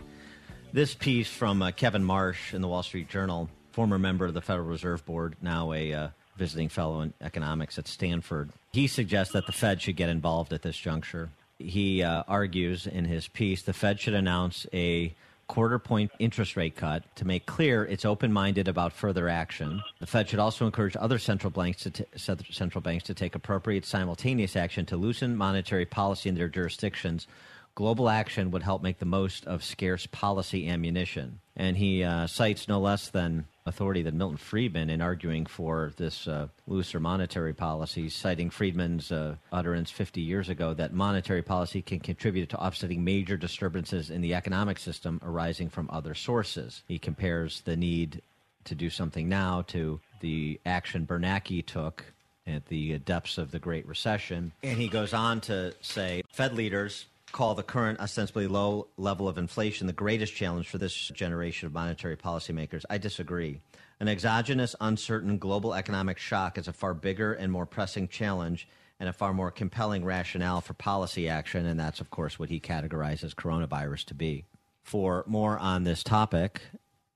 This piece from uh, Kevin Warsh in the Wall Street Journal, former member of the Federal Reserve Board, now a uh, visiting fellow in economics at Stanford. He suggests that the Fed should get involved at this juncture. He uh, argues in his piece the Fed should announce a quarter point interest rate cut to make clear it's open minded about further action. The Fed should also encourage other central banks to t- central banks to take appropriate simultaneous action to loosen monetary policy in their jurisdictions. Global action would help make the most of scarce policy ammunition. And he uh, cites no less than authority than Milton Friedman in arguing for this uh, looser monetary policy, citing Friedman's uh, utterance 50 years ago that monetary policy can contribute to offsetting major disturbances in the economic system arising from other sources. He compares the need to do something now to the action Bernanke took at the depths of the Great Recession. And he goes on to say Fed leaders call the current ostensibly low level of inflation the greatest challenge for this generation of monetary policymakers. I disagree. An exogenous, uncertain global economic shock is a far bigger and more pressing challenge and a far more compelling rationale for policy action, and that's, of course, what he categorizes coronavirus to be. For more on this topic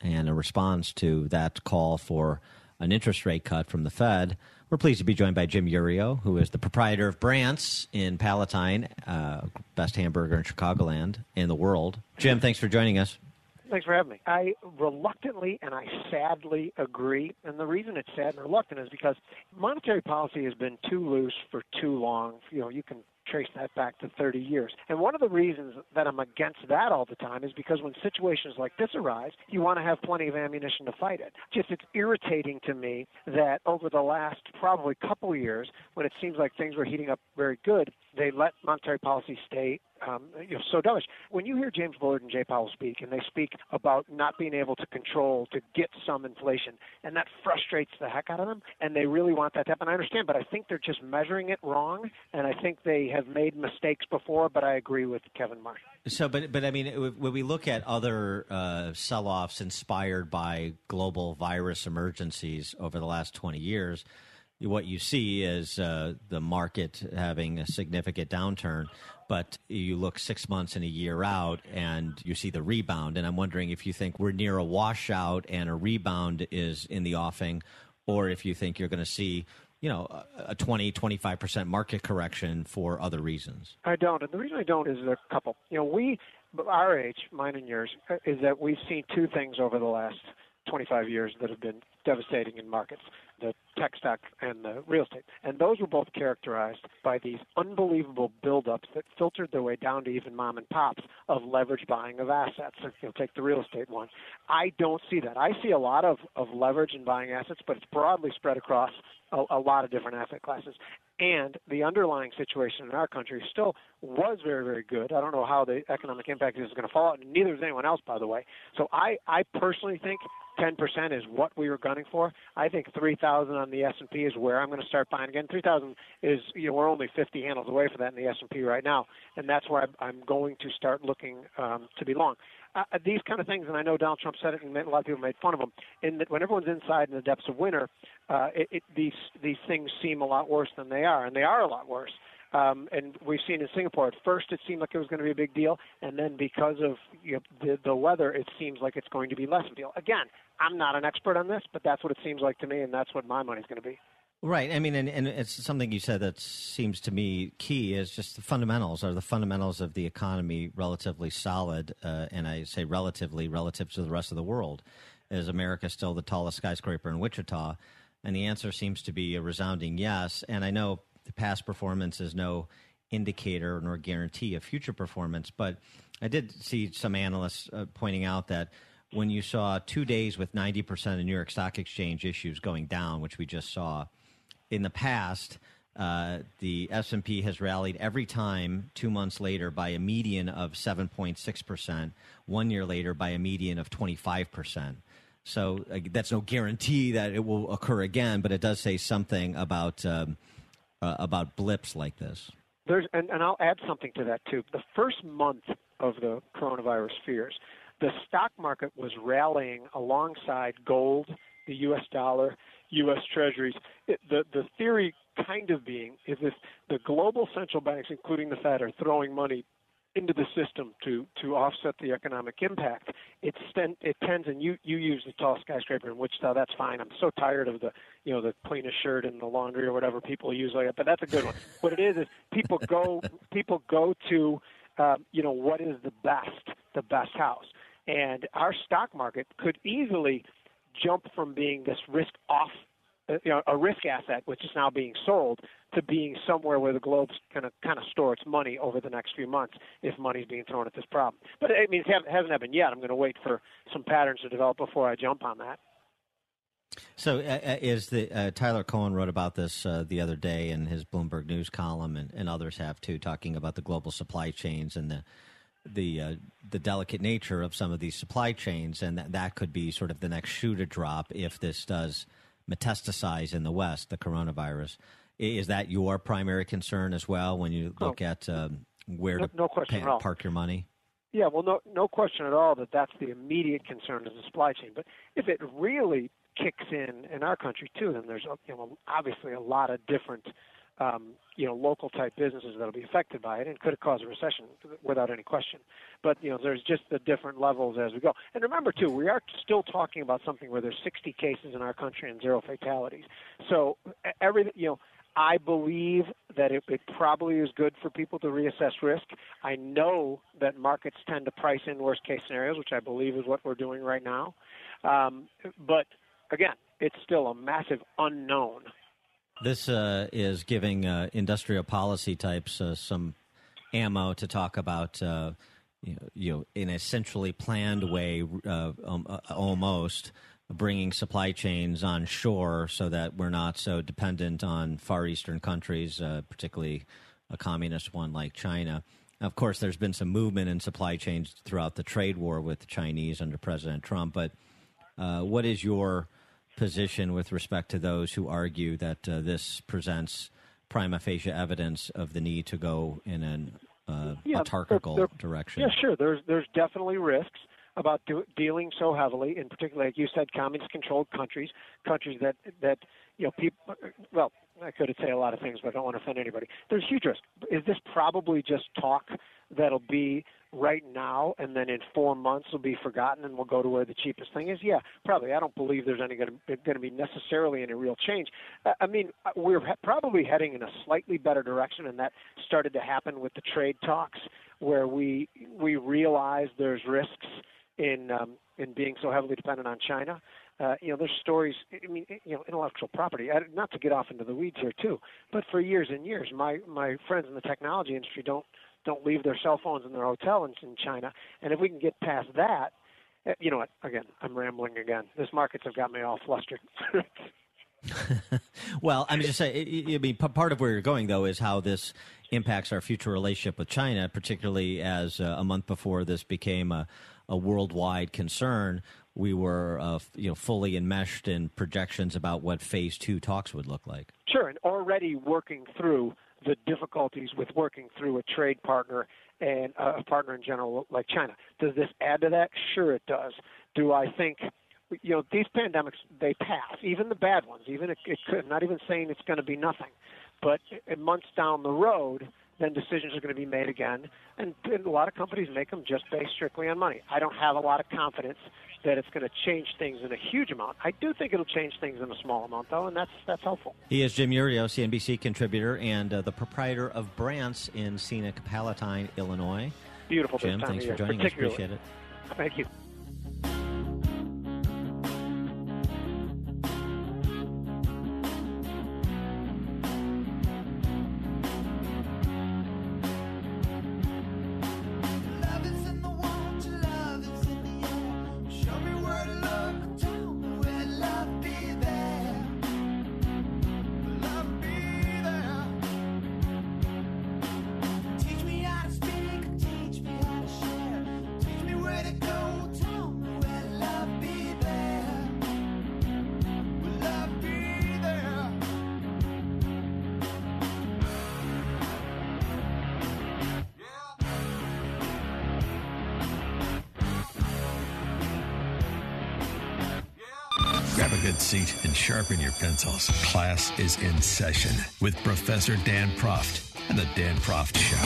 and a response to that call for an interest rate cut from the Fed, we're pleased to be joined by Jim Iuorio, who is the proprietor of Brant's in Palatine, uh, best hamburger in Chicagoland in the world. Jim, thanks for joining us. Thanks for having me. I reluctantly and I sadly agree. And the reason it's sad and reluctant is because monetary policy has been too loose for too long. You know, you can trace that back to 30 years. And one of the reasons that I'm against that all the time is because when situations like this arise, you want to have plenty of ammunition to fight it. Just it's irritating to me that over the last probably couple years, when it seems like things were heating up very good, they let monetary policy stay um, you know, so dovish. When you hear James Bullard and Jay Powell speak, and they speak about not being able to control to get some inflation, and that frustrates the heck out of them, and they really want that to happen. I understand, but I think they're just measuring it wrong, and I think they have made mistakes before. But I agree with Kevin Warsh. So, but but I mean, when we look at other uh, sell-offs inspired by global virus emergencies over the last twenty years what you see is uh, the market having a significant downturn, but you look six months and a year out and you see the rebound. And I'm wondering if you think we're near a washout and a rebound is in the offing, or if you think you're going to see you know, a 20, 25% market correction for other reasons? I don't. And the reason I don't is a couple. You know, we, our age, mine and yours, is that we've seen two things over the last 25 years that have been devastating in markets the tech stack and the real estate. And those were both characterized by these unbelievable buildups that filtered their way down to even mom and pops of leverage buying of assets. If you'll take the real estate one. I don't see that. I see a lot of, of leverage in buying assets, but it's broadly spread across a, a lot of different asset classes. And the underlying situation in our country still was very, very good. I don't know how the economic impact is going to fall out, neither does anyone else, by the way. So I, I personally think 10% is what we were gunning for. I think 3,000 on the S&P is where I'm going to start buying again. 3,000 is you know we're only 50 handles away from that in the S&P right now, and that's where I'm going to start looking um, to be long. Uh, uh, these kind of things, and I know Donald Trump said it, and a lot of people made fun of him. In that, when everyone's inside in the depths of winter, uh, it, it, these these things seem a lot worse than they are, and they are a lot worse. Um, and we've seen in Singapore, at first it seemed like it was going to be a big deal, and then because of you know, the, the weather, it seems like it's going to be less of a deal. Again, I'm not an expert on this, but that's what it seems like to me, and that's what my money's going to be. Right. I mean, and, and it's something you said that seems to me key is just the fundamentals. Are the fundamentals of the economy relatively solid? Uh, and I say relatively, relative to the rest of the world. Is America still the tallest skyscraper in Wichita? And the answer seems to be a resounding yes. And I know the past performance is no indicator nor guarantee of future performance. But I did see some analysts uh, pointing out that when you saw two days with 90% of New York Stock Exchange issues going down, which we just saw, in the past, uh, the S&P has rallied every time two months later by a median of 7.6%, one year later by a median of 25%. So uh, that's no guarantee that it will occur again, but it does say something about um, – uh, about blips like this. There's, and, and I'll add something to that too. The first month of the coronavirus fears, the stock market was rallying alongside gold, the U.S. dollar, U.S. Treasuries. It, the the theory kind of being is if the global central banks, including the Fed, are throwing money into the system to to offset the economic impact. It sten- it tends, and you you use the tall skyscraper in Wichita. That's fine. I'm so tired of the you know the cleanest shirt in the laundry or whatever people use like that. But that's a good one. what it is is people go people go to um, you know what is the best the best house, and our stock market could easily jump from being this risk off you know, a risk asset, which is now being sold, to being somewhere where the globe's going to kind of store its money over the next few months if money's being thrown at this problem. But I mean, it hasn't happened yet. I'm going to wait for some patterns to develop before I jump on that. So, uh, uh, is the uh, Tyler Cowen wrote about this uh, the other day in his Bloomberg News column, and, and others have too, talking about the global supply chains and the the uh, the delicate nature of some of these supply chains, and that that could be sort of the next shoe to drop if this does metastasize in the West, the coronavirus. Is that your primary concern as well when you look oh, at um, where no, to no question pa- park your money? Yeah, well, no, no question at all that that's the immediate concern of the supply chain. But if it really kicks in in our country too, then there's you know obviously a lot of different um, you know local type businesses that'll be affected by it and could cause a recession without any question. But you know there's just the different levels as we go. And remember too, we are still talking about something where there's 60 cases in our country and zero fatalities. So everything you know. I believe that it, it probably is good for people to reassess risk. I know that markets tend to price in worst case scenarios, which I believe is what we're doing right now. Um, but again, it's still a massive unknown. This uh, is giving uh, industrial policy types uh, some ammo to talk about, uh, you know, you know, in a centrally planned way, uh, um, uh, almost bringing supply chains on shore so that we're not so dependent on Far Eastern countries, particularly a communist one like China. Of course, there's been some movement in supply chains throughout the trade war with the Chinese under President Trump, but what is your position with respect to those who argue that uh, this presents prima facie evidence of the need to go in an uh, yeah, autarchical direction. Yeah, sure. There's there's definitely risks about do, dealing so heavily, in particular, like you said, communist-controlled countries, countries that that you know people. Well, I could say a lot of things, but I don't want to offend anybody. There's huge risk. Is this probably just talk that'll be right now and then in four months will be forgotten and we'll go to where the cheapest thing is? Yeah, probably. I don't believe there's any going to, be necessarily any real change. I mean, uh, we're probably heading in a slightly better direction, and that started to happen with the trade talks where we we realize there's risks in um, in being so heavily dependent on China. Uh, you know, there's stories. I mean, you know, intellectual property. Not to get off into the weeds here too, but for years and years, my my friends in the technology industry don't don't leave their cell phones in their hotel in, in China. And if we can get past that, eh, you know what? Again, I'm rambling again. This markets have got me all flustered. well, I'm just saying. I mean, part of where you're going though is how this impacts our future relationship with China, particularly as uh, a month before this became a, a worldwide concern. We were, uh, you know, fully enmeshed in projections about what Phase Two talks would look like. Sure, and already working through the difficulties with working through a trade partner and a partner in general like China. Does this add to that? Sure, it does. Do I think you know these pandemics they pass, even the bad ones. Even it, it could. Not even saying it's going to be nothing, but months down the road, then decisions are going to be made again, and, and a lot of companies make them just based strictly on money. I don't have a lot of confidence that it's going to change things in a huge amount. I do think it'll change things in a small amount, though, and that's that's helpful. He is Jim Iuorio, CNBC contributor and uh, the proprietor of Brants in Scenic Palatine, Illinois. Beautiful. Jim, thanks for joining us. Appreciate it. Thank you. Class is in session with Professor Dan Proft and the Dan Proft Show.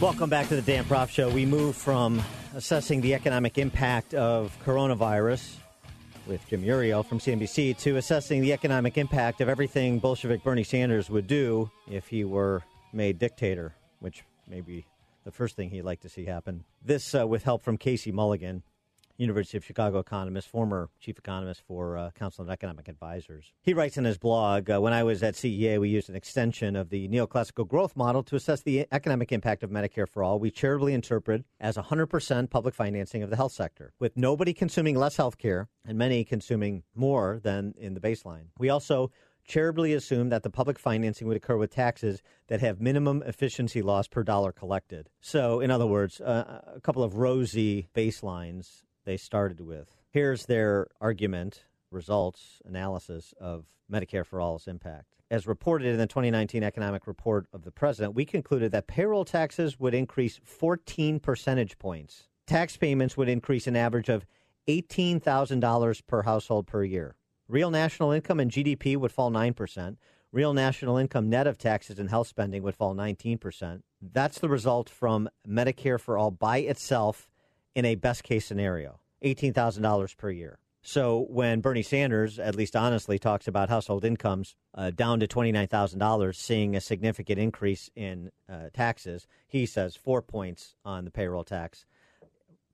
Welcome back to the Dan Proft Show. We move from assessing the economic impact of coronavirus with Jim Iuorio from CNBC to assessing the economic impact of everything Bolshevik Bernie Sanders would do if he were made dictator, which may be the first thing he'd like to see happen. This uh, with help from Casey Mulligan, University of Chicago economist, former chief economist for uh, Council of Economic Advisors. He writes in his blog uh, When I was at CEA, we used an extension of the neoclassical growth model to assess the economic impact of Medicare for All. We charitably interpret as 100% public financing of the health sector, with nobody consuming less health care and many consuming more than in the baseline. We also charitably assumed that the public financing would occur with taxes that have minimum efficiency loss per dollar collected. So, in other words, uh, a couple of rosy baselines they started with. Here's their argument, results, analysis of Medicare for All's impact. As reported in the 2019 economic report of the president, we concluded that payroll taxes would increase 14 percentage points. Tax payments would increase an average of $18,000 per household per year. Real national income and GDP would fall 9%. Real national income net of taxes and health spending would fall 19%. That's the result from Medicare for All by itself in a best case scenario $18,000 per year. So when Bernie Sanders, at least honestly, talks about household incomes uh, down to $29,000, seeing a significant increase in uh, taxes, he says four points on the payroll tax.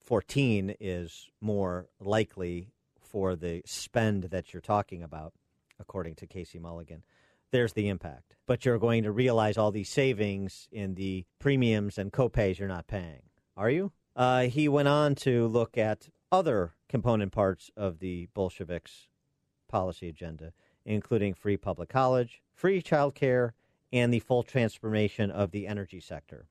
14 is more likely for the spend that you're talking about, according to Casey Mulligan. There's the impact. But you're going to realize all these savings in the premiums and copays you're not paying. Are you? Uh, he went on to look at other component parts of the Bolsheviks' policy agenda, including free public college, free child care, and the full transformation of the energy sector.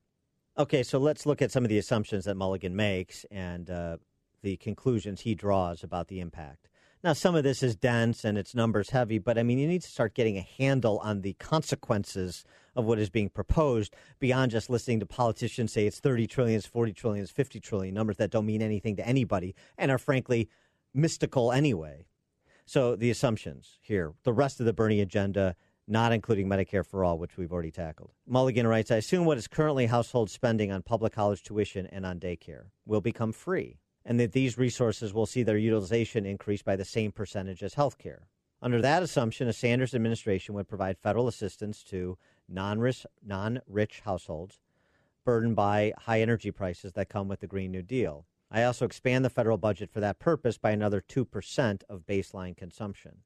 Okay, so let's look at some of the assumptions that Mulligan makes and uh, the conclusions he draws about the impact. Now, some of this is dense and it's numbers heavy, but I mean, you need to start getting a handle on the consequences of what is being proposed beyond just listening to politicians say it's 30 trillion, it's 40 trillion, it's 50 trillion, numbers that don't mean anything to anybody and are frankly mystical anyway. So, the assumptions here the rest of the Bernie agenda, not including Medicare for All, which we've already tackled. Mulligan writes I assume what is currently household spending on public college tuition and on daycare will become free and that these resources will see their utilization increase by the same percentage as health care. Under that assumption, a Sanders administration would provide federal assistance to non-rich, non-rich households burdened by high energy prices that come with the Green New Deal. I also expand the federal budget for that purpose by another 2% of baseline consumption.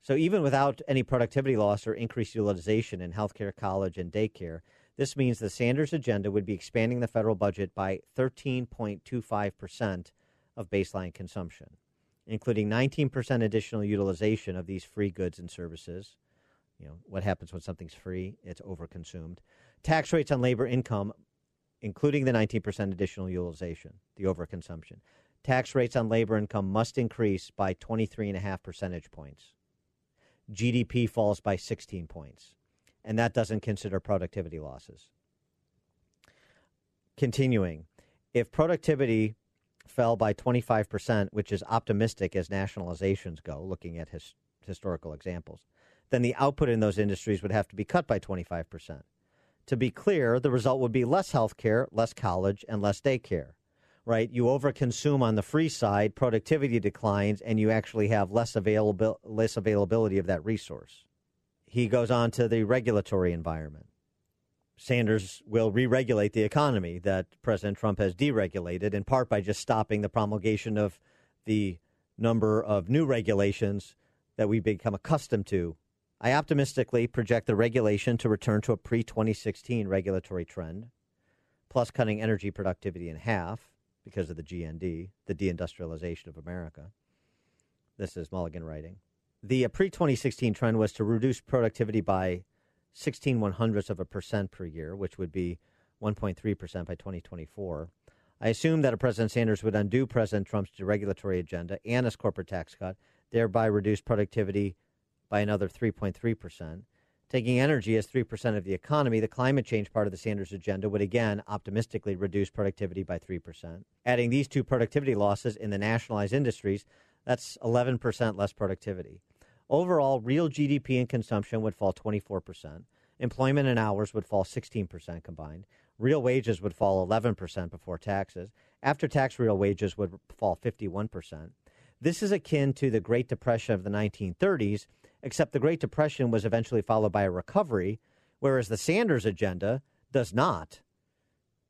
So even without any productivity loss or increased utilization in healthcare, college, and daycare, this means the Sanders agenda would be expanding the federal budget by 13.25% of baseline consumption, including 19% additional utilization of these free goods and services. You know, what happens when something's free? It's overconsumed. Tax rates on labor income, including the 19% additional utilization, the overconsumption. Tax rates on labor income must increase by 23.5 percentage points. GDP falls by 16 points and that doesn't consider productivity losses. Continuing, if productivity fell by 25%, which is optimistic as nationalizations go, looking at his, historical examples, then the output in those industries would have to be cut by 25%. To be clear, the result would be less healthcare, less college, and less daycare. Right? You overconsume on the free side, productivity declines, and you actually have less, less availability of that resource he goes on to the regulatory environment. Sanders will re regulate the economy that President Trump has deregulated, in part by just stopping the promulgation of the number of new regulations that we've become accustomed to. I optimistically project the regulation to return to a pre 2016 regulatory trend, plus cutting energy productivity in half because of the GND, the deindustrialization of America. This is Mulligan writing the uh, pre 2016 trend was to reduce productivity by 16 one hundredths of a percent per year, which would be 1.3 percent by 2024. I assume that a President Sanders would undo President Trump's deregulatory agenda and his corporate tax cut, thereby reduce productivity by another 3.3 percent. Taking energy as 3% of the economy, the climate change part of the Sanders agenda would again optimistically reduce productivity by 3%. Adding these two productivity losses in the nationalized industries, that's 11% less productivity. Overall, real GDP and consumption would fall 24%. Employment and hours would fall 16% combined. Real wages would fall 11% before taxes. After tax real wages would fall 51%. This is akin to the Great Depression of the 1930s, except the Great Depression was eventually followed by a recovery, Whereas the Sanders agenda does not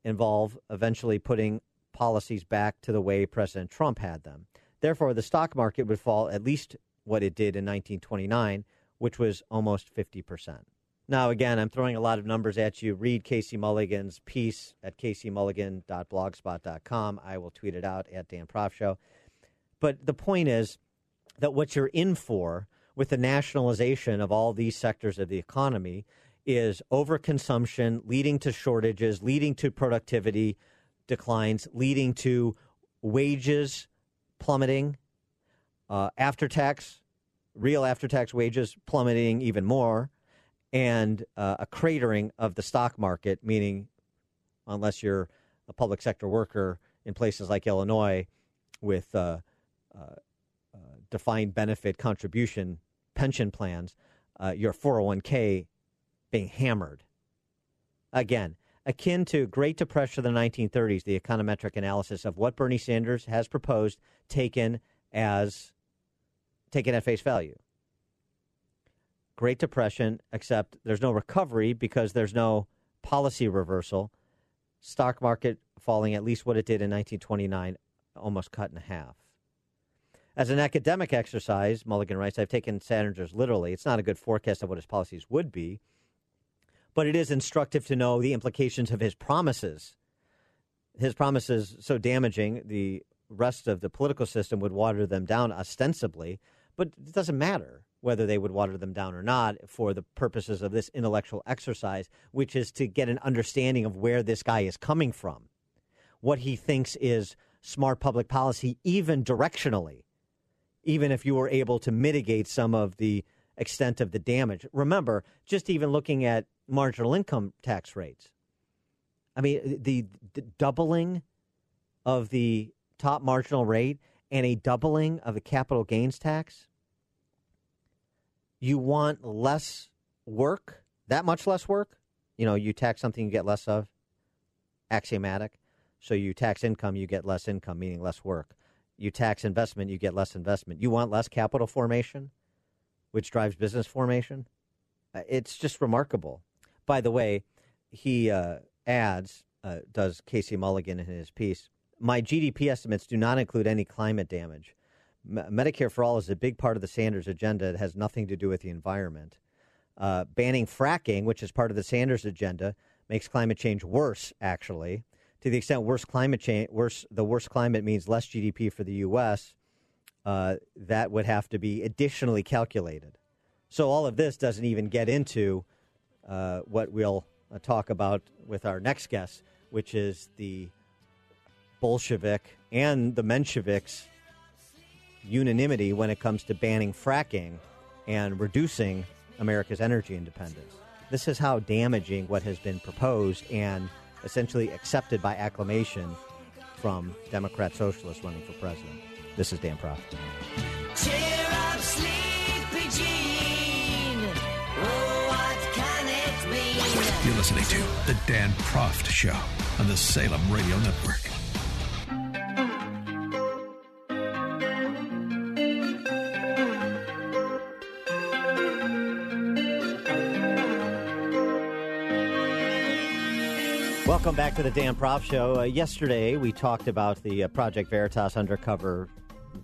involve eventually putting policies back to the way President Trump had them. Therefore, the stock market would fall at least what it did in 1929, which was almost 50%. Now, again, I'm throwing a lot of numbers at you. Read Casey Mulligan's piece at caseymulligan.blogspot.com. I will tweet it out at Dan Proft Show. But the point is that what you're in for with the nationalization of all these sectors of the economy is overconsumption, leading to shortages, leading to productivity declines, leading to wages plummeting, uh, after tax, real after tax wages plummeting even more, and uh, a cratering of the stock market, meaning, unless you're a public sector worker in places like Illinois with uh, uh, uh defined benefit contribution pension plans, uh, your 401k being hammered. Again, akin to Great Depression of the 1930s, the econometric analysis of what Bernie Sanders has proposed, taken as taken at face value. Great Depression, except there's no recovery because there's no policy reversal. Stock market falling at least what it did in 1929, almost cut in half. As an academic exercise, Mulligan writes, I've taken Sanders literally. It's not a good forecast of what his policies would be but it is instructive to know the implications of his promises. His promises so damaging, the rest of the political system would water them down ostensibly, but it doesn't matter whether they would water them down or not for the purposes of this intellectual exercise, which is to get an understanding of where this guy is coming from, what he thinks is smart public policy, even directionally, even if you were able to mitigate some of the extent of the damage. Remember, just even looking at marginal income tax rates. I mean, the, the doubling of the top marginal rate and a doubling of the capital gains tax. You want less work, that much less work. You know, you tax something you get less of, axiomatic. So you tax income, you get less income, meaning less work. You tax investment, you get less investment. You want less capital formation, which drives business formation. Uh, it's just remarkable. By the way, he uh, adds, uh, does Casey Mulligan in his piece, my GDP estimates do not include any climate damage. M- Medicare for All is a big part of the Sanders agenda. It has nothing to do with the environment. Uh, banning fracking, which is part of the Sanders agenda, makes climate change worse, actually. To the extent worse climate change, worse the worse climate means less GDP for the U.S. Uh, that would have to be additionally calculated. So all of this doesn't even get into uh, what we'll uh, talk about with our next guest, which is the Bolshevik and the Mensheviks' unanimity when it comes to banning fracking and reducing America's energy independence. This is how damaging what has been proposed and essentially accepted by acclamation from Democrat socialists running for president. This is Dan Proft. You're listening to The Dan Proft Show on the Salem Radio Network. Welcome back to the Dan Proft Show. Uh, yesterday, we talked about the uh, Project Veritas undercover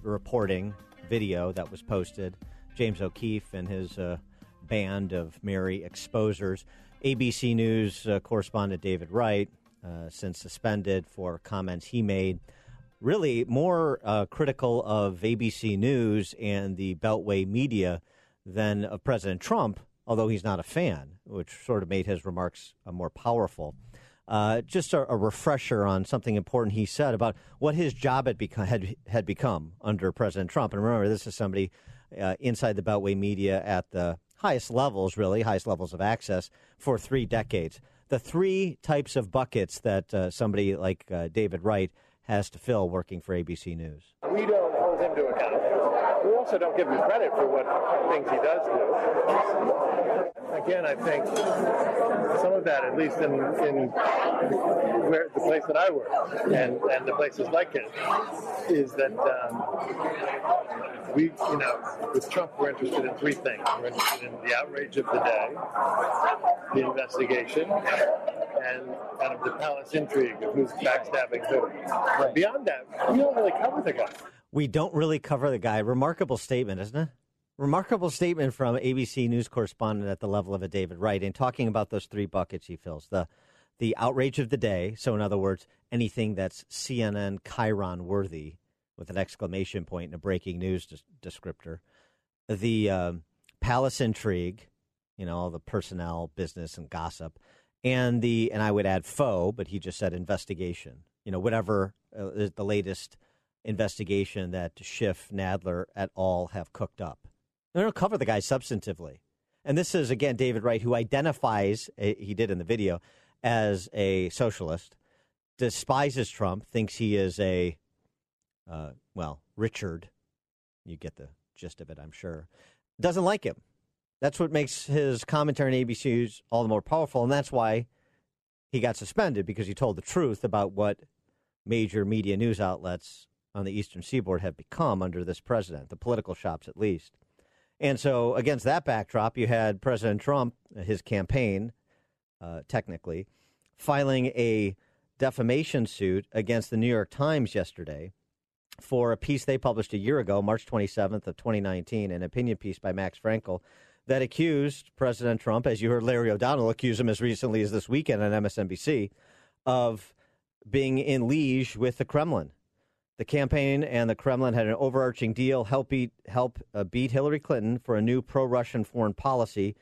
reporting video that was posted. James O'Keefe and his uh, band of merry exposers. ABC News uh, correspondent David Wright, uh, since suspended for comments he made, really more uh, critical of ABC News and the Beltway media than of President Trump, although he's not a fan, which sort of made his remarks more powerful. Uh, just a, a, refresher on something important he said about what his job had, become, had, had become under President Trump. And remember, this is somebody uh, inside the Beltway media at the highest levels, really, highest levels of access for three decades. The three types of buckets that uh, somebody like uh, David Wright has to fill working for ABC News. We don't hold him to account. We also don't give him credit for what things he does do. Again, I think some of that, at least in, in where the place that I work and, and the places like it, is that um, we, you know, with Trump, we're interested in three things. We're interested in the outrage of the day, the investigation, and kind of the palace intrigue of who's backstabbing who. Beyond that, we don't really cover the guy. We don't really cover the guy. Remarkable statement, isn't it? Remarkable statement from ABC News correspondent at the level of a David Wright in talking about those three buckets he fills the the outrage of the day. So, in other words, anything that's CNN chyron worthy with an exclamation point and a breaking news descriptor. The um, palace intrigue, you know, all the personnel, business, and gossip, and the and I would add faux, but he just said investigation. You know, whatever uh, the latest investigation that Schiff, Nadler, et al. have cooked up. They don't cover the guy substantively. And this is, again, David Wright, who identifies, eh, he did in the video, as a socialist, despises Trump, thinks he is a, uh, well, Richard. You get the gist of it, I'm sure. Doesn't like him. That's what makes his commentary on ABC all the more powerful. And that's why he got suspended, because he told the truth about what major media news outlets on the Eastern Seaboard have become under this president, the political shops at least. And so, against that backdrop, you had President Trump, his campaign, uh, technically, filing a defamation suit against the New York Times yesterday for a piece they published a year ago, March 27th of 2019, an opinion piece by Max Frankel that accused President Trump, as you heard Larry O'Donnell accuse him as recently as this weekend on MSNBC, of being in liege with the Kremlin the campaign and the Kremlin had an overarching deal help beat help uh, beat Hillary Clinton for a new pro-Russian foreign policy.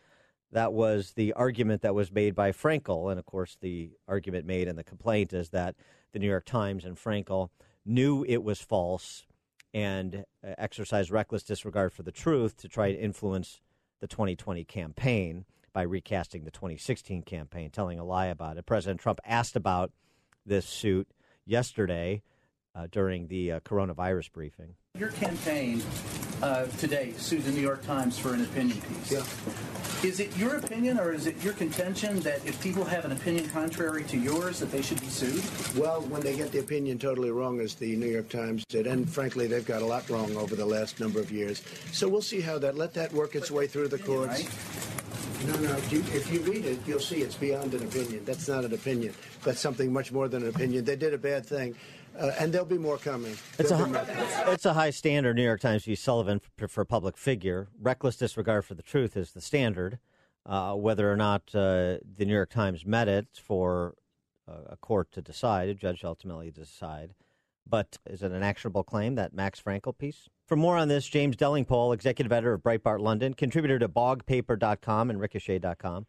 That was the argument that was made by Frankel, and of course, the argument made in the complaint is that the New York Times and Frankel knew it was false and uh, exercised reckless disregard for the truth to try to influence the 2020 campaign by recasting the 2016 campaign, telling a lie about it. President Trump asked about this suit yesterday uh, during the uh, coronavirus briefing. Your campaign uh, today sued the New York Times for an opinion piece. Yeah. Is it your opinion or is it your contention that if people have an opinion contrary to yours that they should be sued? Well, when they get the opinion totally wrong, as the New York Times did, and frankly, they've got a lot wrong over the last number of years. So we'll see how that, let that work its way through the courts. Right? No, no. If you, if you read it, you'll see it's beyond an opinion. That's not an opinion. That's something much more than an opinion. They did a bad thing. Uh, and there'll be more coming. It's a, it's a high standard, New York Times v. Sullivan, for, for public figure. Reckless disregard for the truth is the standard. Uh, whether or not uh, the New York Times met it for uh, a court to decide, a judge ultimately to decide. But is it an actionable claim, that Max Frankel piece? For more on this, James Delingpole, executive editor of Breitbart London, contributor to bogpaper.com and ricochet.com,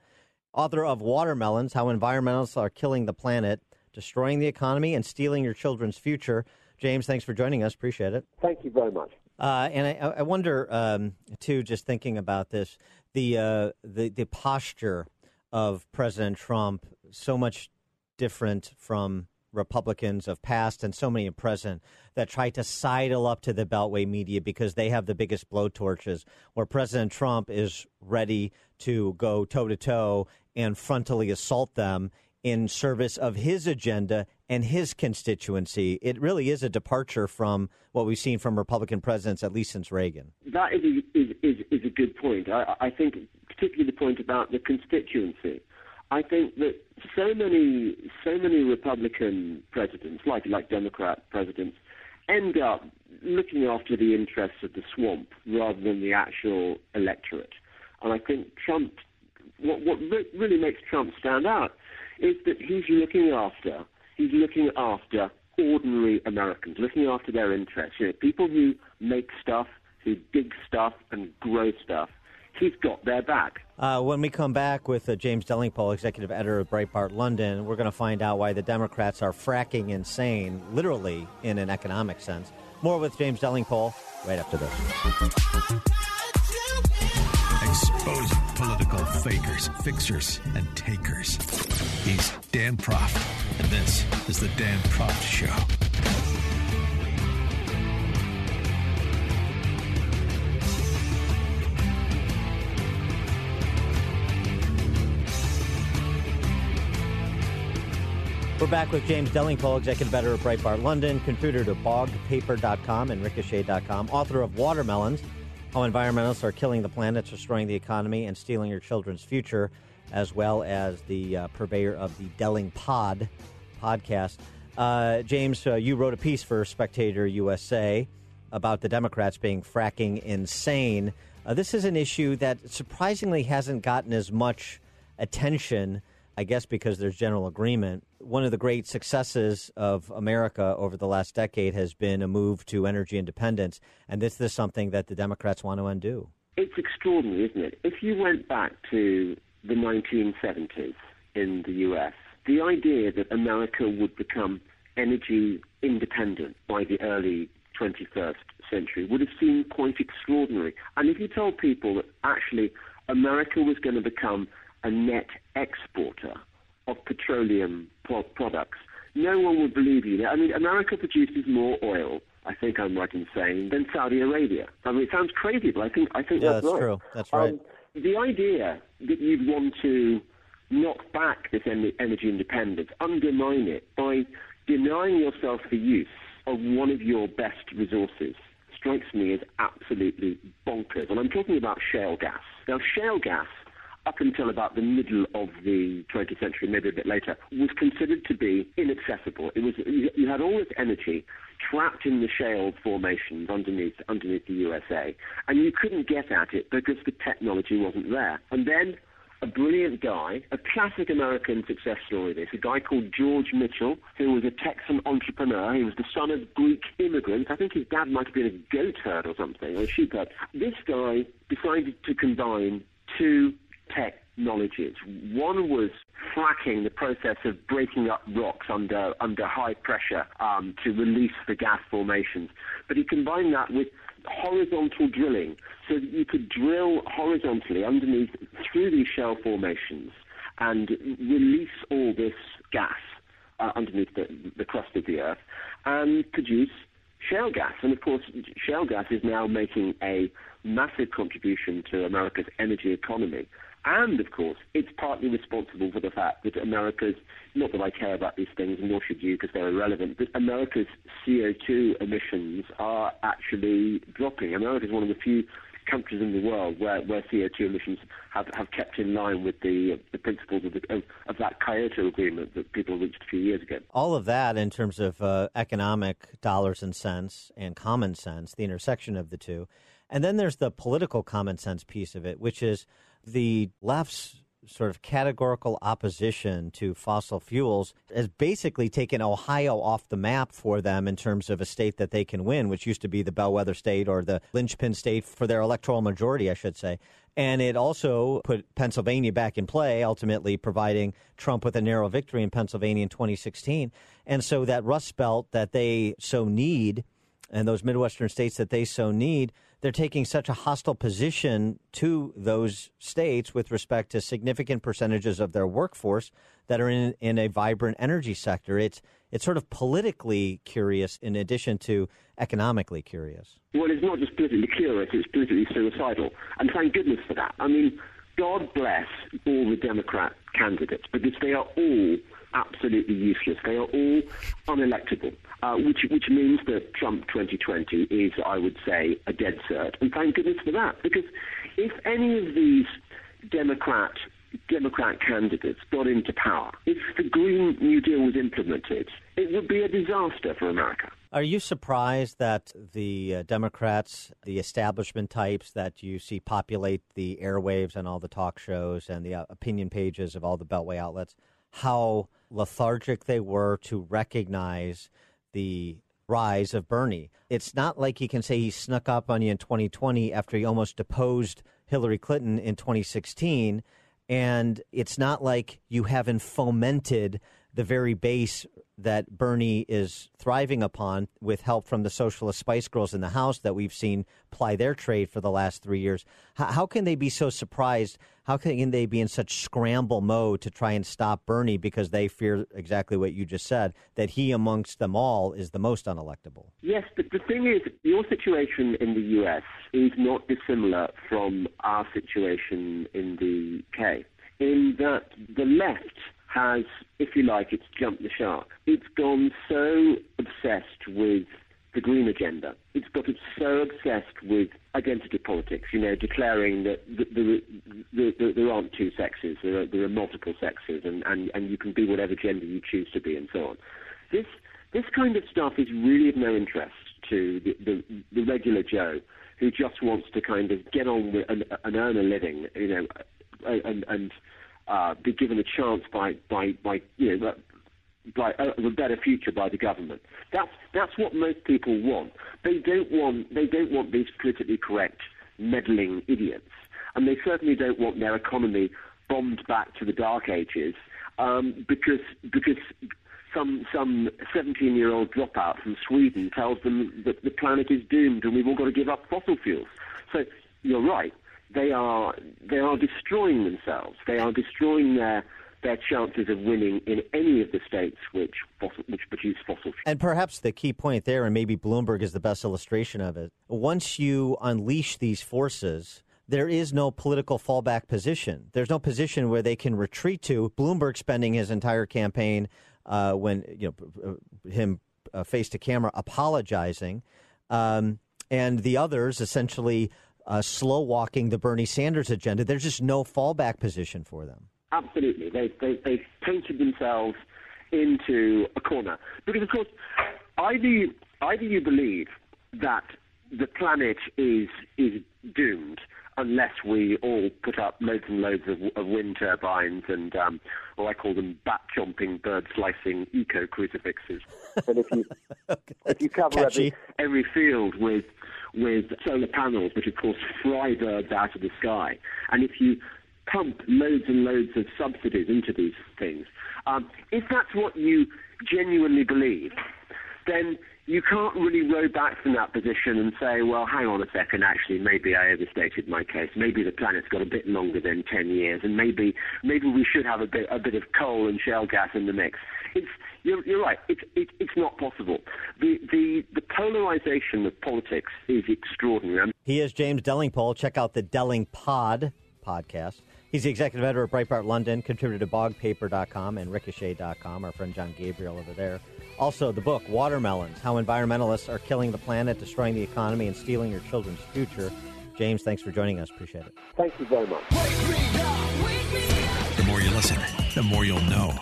author of Watermelons How Environmentalists Are Killing the Planet destroying the economy and stealing your children's future. James, thanks for joining us. Appreciate it. Thank you very much. Uh, and I, I wonder, um, too, just thinking about this, the, uh, the the posture of President Trump so much different from Republicans of past and so many in present that try to sidle up to the Beltway media because they have the biggest blowtorches, where President Trump is ready to go toe to toe and frontally assault them in service of his agenda and his constituency. It really is a departure from what we've seen from Republican presidents, at least since Reagan. That is a, is, is, is a good point. I, I think, particularly the point about the constituency. I think that so many so many Republican presidents, like like Democrat presidents, end up looking after the interests of the swamp rather than the actual electorate. And I think Trump, what what really makes Trump stand out is that he's looking after he's looking after ordinary Americans, looking after their interests. You know, people who make stuff, who dig stuff and grow stuff. He's got their back. Uh, when we come back with uh, James Delingpole, executive editor of Breitbart London, we're going to find out why the Democrats are fracking insane, literally in an economic sense. More with James Delingpole right after this. Exposing political fakers, fixers, and takers. He's Dan Proft, and this is The Dan Proft Show. We're back with James Delingpole, executive editor of Breitbart London, contributor to bogpaper.com and ricochet.com, author of Watermelons how Environmentalists Are Killing the Planet, Destroying the Economy, and Stealing Your Children's Future, as well as the uh, purveyor of the Delingpod podcast. Uh, James, uh, you wrote a piece for Spectator USA about the Democrats being fracking insane. Uh, this is an issue that surprisingly hasn't gotten as much attention I guess because there's general agreement. One of the great successes of America over the last decade has been a move to energy independence, and this is something that the Democrats want to undo. It's extraordinary, isn't it? If you went back to the 1970s in the US, the idea that America would become energy independent by the early 21st century would have seemed quite extraordinary. And if you told people that actually America was going to become a net exporter of petroleum products, no one would believe you. I mean, America produces more oil, I think I'm right in saying, than Saudi Arabia. I mean, it sounds crazy, but I think I think yeah, that's, that's right. true. That's right. Um, the idea that you'd want to knock back this energy independence, undermine it by denying yourself the use of one of your best resources strikes me as absolutely bonkers. And I'm talking about shale gas. Now, shale gas up until about the middle of the 20th century, maybe a bit later, was considered to be inaccessible. It was you had all this energy trapped in the shale formations underneath underneath the USA, and you couldn't get at it because the technology wasn't there. And then a brilliant guy, a classic American success story. This a guy called George Mitchell, who was a Texan entrepreneur. He was the son of Greek immigrants. I think his dad might have been a goat herd or something, or a sheep herd. This guy decided to combine two technologies. One was fracking, the process of breaking up rocks under under high pressure um, to release the gas formations. But he combined that with horizontal drilling, so that you could drill horizontally underneath through these shale formations and release all this gas uh, underneath the, the crust of the earth and produce shale gas. And of course, shale gas is now making a massive contribution to America's energy economy. And of course, it's partly responsible for the fact that America's, not that I care about these things, nor should you because they're irrelevant, but America's CO2 emissions are actually dropping. America is one of the few countries in the world where, where CO2 emissions have, have kept in line with the, the principles of, the, of, of, that Kyoto agreement that people reached a few years ago. All of that in terms of uh, economic dollars and cents and common sense, the intersection of the two. And then there's the political common sense piece of it, which is the left's sort of categorical opposition to fossil fuels has basically taken Ohio off the map for them in terms of a state that they can win, which used to be the bellwether state or the linchpin state for their electoral majority, I should say. And it also put Pennsylvania back in play, ultimately providing Trump with a narrow victory in Pennsylvania in 2016. And so that Rust Belt that they so need, and those Midwestern states that they so need, they're taking such a hostile position to those states with respect to significant percentages of their workforce that are in, in a vibrant energy sector. It's it's sort of politically curious in addition to economically curious. Well, it's not just politically curious; it's politically suicidal, and thank goodness for that. I mean, God bless all the Democrat candidates because they are all absolutely useless. They are all unelectable, uh, which which means that Trump 2020 is, I would say, a dead cert. And thank goodness for that, because if any of these Democrat Democrat candidates got into power, if the Green New Deal was implemented, it would be a disaster for America. Are you surprised that the uh, Democrats, the establishment types that you see populate the airwaves and all the talk shows and the uh, opinion pages of all the Beltway outlets, how lethargic they were to recognize the rise of Bernie. It's not like he can say he snuck up on you in 2020 after he almost deposed Hillary Clinton in 2016. And it's not like you haven't fomented the very base that Bernie is thriving upon with help from the socialist Spice Girls in the House that we've seen ply their trade for the last three years. How, how, can they be so surprised? How can they be in such scramble mode to try and stop Bernie because they fear exactly what you just said, that he amongst them all is the most unelectable? Yes, but the thing is, your situation in the U.S. is not dissimilar from our situation in the UK, in that the left has, if you like, it's jumped the shark. It's gone so obsessed with the green agenda. It's got it so obsessed with identity politics, you know, declaring that there, there, aren't two sexes, there are, there are multiple sexes, and, and, and you can be whatever gender you choose to be, and so on. This, this kind of stuff is really of no interest to the, the, the regular Joe who just wants to kind of get on with and, and earn a living, you know, and, and uh, be given a chance by, by, by you know, by uh, a better future by the government. That's that's what most people want. They don't want they don't want these politically correct meddling idiots, and they certainly don't want their economy bombed back to the dark ages um, because because some some 17 year old dropout from Sweden tells them that the planet is doomed and we've all got to give up fossil fuels. So you're right. They are they are destroying themselves. They are destroying their their chances of winning in any of the states which fossil, which produce fossil fuels. And perhaps the key point there, and maybe Bloomberg is the best illustration of it. Once you unleash these forces, there is no political fallback position. There's no position where they can retreat to. Bloomberg spending his entire campaign uh, when you know uh, him uh, face to camera apologizing, um, and the others essentially uh, slow walking the Bernie Sanders agenda. There's just no fallback position for them. Absolutely, they they they painted themselves into a corner because, of course, either you, either you believe that the planet is is doomed unless we all put up loads and loads of, of wind turbines and, um, or I call them bat chomping, bird slicing eco crucifixes. and if you if you cover every, every field with with solar panels, which of course fry birds out of the sky, and if you pump loads and loads of subsidies into these things, um, if that's what you genuinely believe, then you can't really row back from that position and say, well, hang on a second, actually, maybe I overstated my case. Maybe the planet's got a bit longer than 10 years, and maybe maybe we should have a bit a bit of coal and shale gas in the mix. It's you're, you're right. It's it, it's not possible. The the the polarization of politics is extraordinary. He is James Delingpole. Check out the Delingpod podcast. He's the executive editor of Breitbart London, contributor to bogpaper.com and ricochet.com. Our friend John Gabriel over there. Also, the book, Watermelons How Environmentalists Are Killing the Planet, Destroying the Economy, and Stealing Your Children's Future. James, thanks for joining us. Appreciate it. Thank you very much. The more you listen, the more you'll know.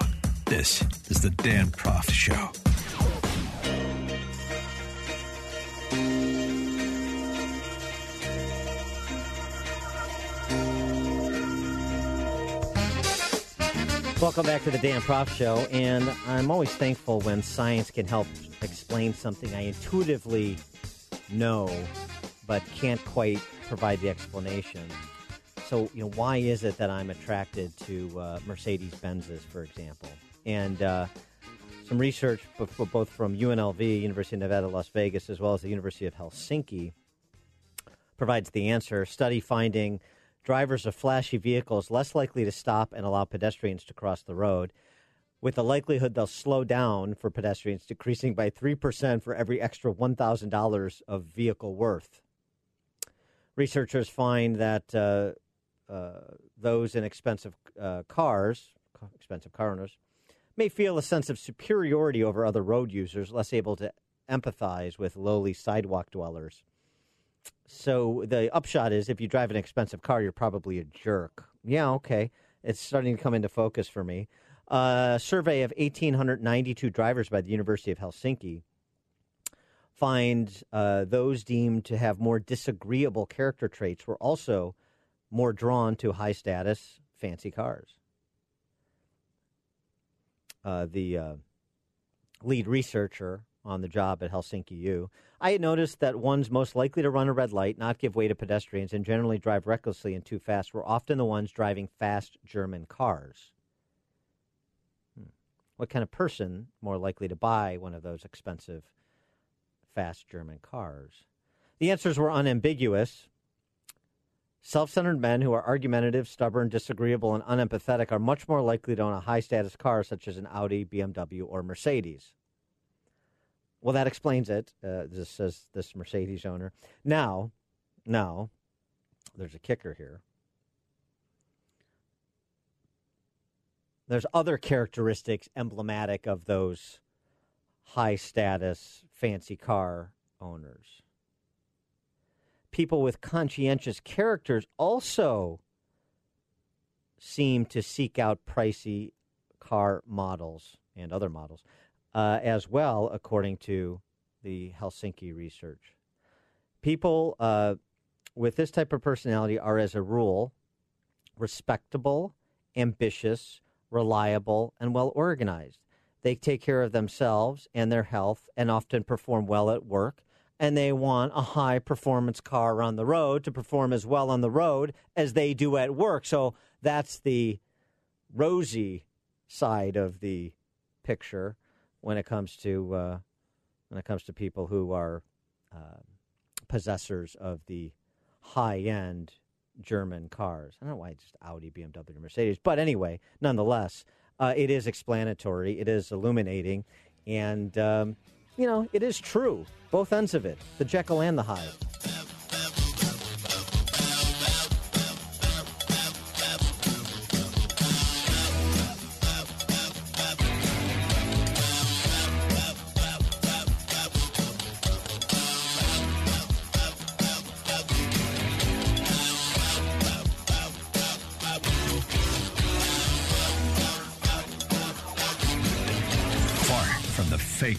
This is The Dan Proft Show. Welcome back to the Dan Proft Show, and I'm always thankful when science can help explain something I intuitively know, but can't quite provide the explanation. So, you know, why is it that I'm attracted to uh, Mercedes Benzes, for example? And uh, some research, both from UNLV, University of Nevada, Las Vegas, as well as the University of Helsinki, provides the answer. Study finding drivers of flashy vehicles less likely to stop and allow pedestrians to cross the road, with the likelihood they'll slow down for pedestrians decreasing by 3% for every extra $1,000 of vehicle worth. Researchers find that uh, uh, those in expensive uh, cars, expensive car owners, may feel a sense of superiority over other road users, less able to empathize with lowly sidewalk dwellers. So the upshot is if you drive an expensive car, you're probably a jerk. Yeah, okay. It's starting to come into focus for me. A survey of 1,892 drivers by the University of Helsinki find uh, those deemed to have more disagreeable character traits were also more drawn to high status, fancy cars. Uh, the uh, lead researcher on the job at Helsinki U. I had noticed that ones most likely to run a red light, not give way to pedestrians, and generally drive recklessly and too fast were often the ones driving fast German cars. Hmm. What kind of person more likely to buy one of those expensive, fast German cars? The answers were unambiguous. Self centered men who are argumentative, stubborn, disagreeable, and unempathetic are much more likely to own a high status car such as an Audi, BMW, or Mercedes. Well, that explains it. Uh, this says this Mercedes owner. Now, now, there's a kicker here. There's other characteristics emblematic of those high status, fancy car owners. People with conscientious characters also seem to seek out pricey car models and other models uh, as well, according to the Helsinki research. People uh, with this type of personality are, as a rule, respectable, ambitious, reliable, and well organized. They take care of themselves and their health and often perform well at work. And they want a high performance car on the road to perform as well on the road as they do at work. So that's the rosy side of the picture when it comes to uh, when it comes to people who are uh, possessors of the high end German cars. I don't know why it's just Audi, BMW, Mercedes, but anyway, nonetheless, uh, it is explanatory. It is illuminating, and um, you know it is true. Both ends of it, the Jekyll and the Hyde.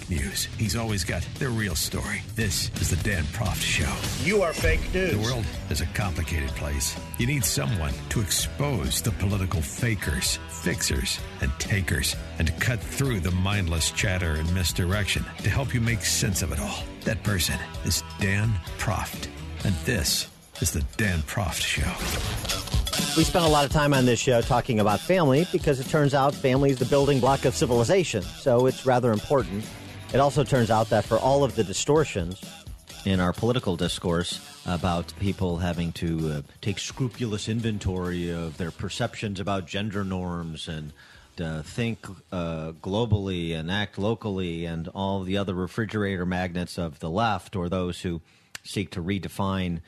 Fake news. He's always got the real story. This is the Dan Proft Show. You are fake news. The world is a complicated place. You need someone to expose the political fakers, fixers, and takers, and to cut through the mindless chatter and misdirection to help you make sense of it all. That person is Dan Proft. And this is the Dan Proft Show. We spent a lot of time on this show talking about family because it turns out family is the building block of civilization. So it's rather important. It also turns out that for all of the distortions in our political discourse about people having to uh, take scrupulous inventory of their perceptions about gender norms and uh, think uh, globally and act locally and all the other refrigerator magnets of the left or those who seek to redefine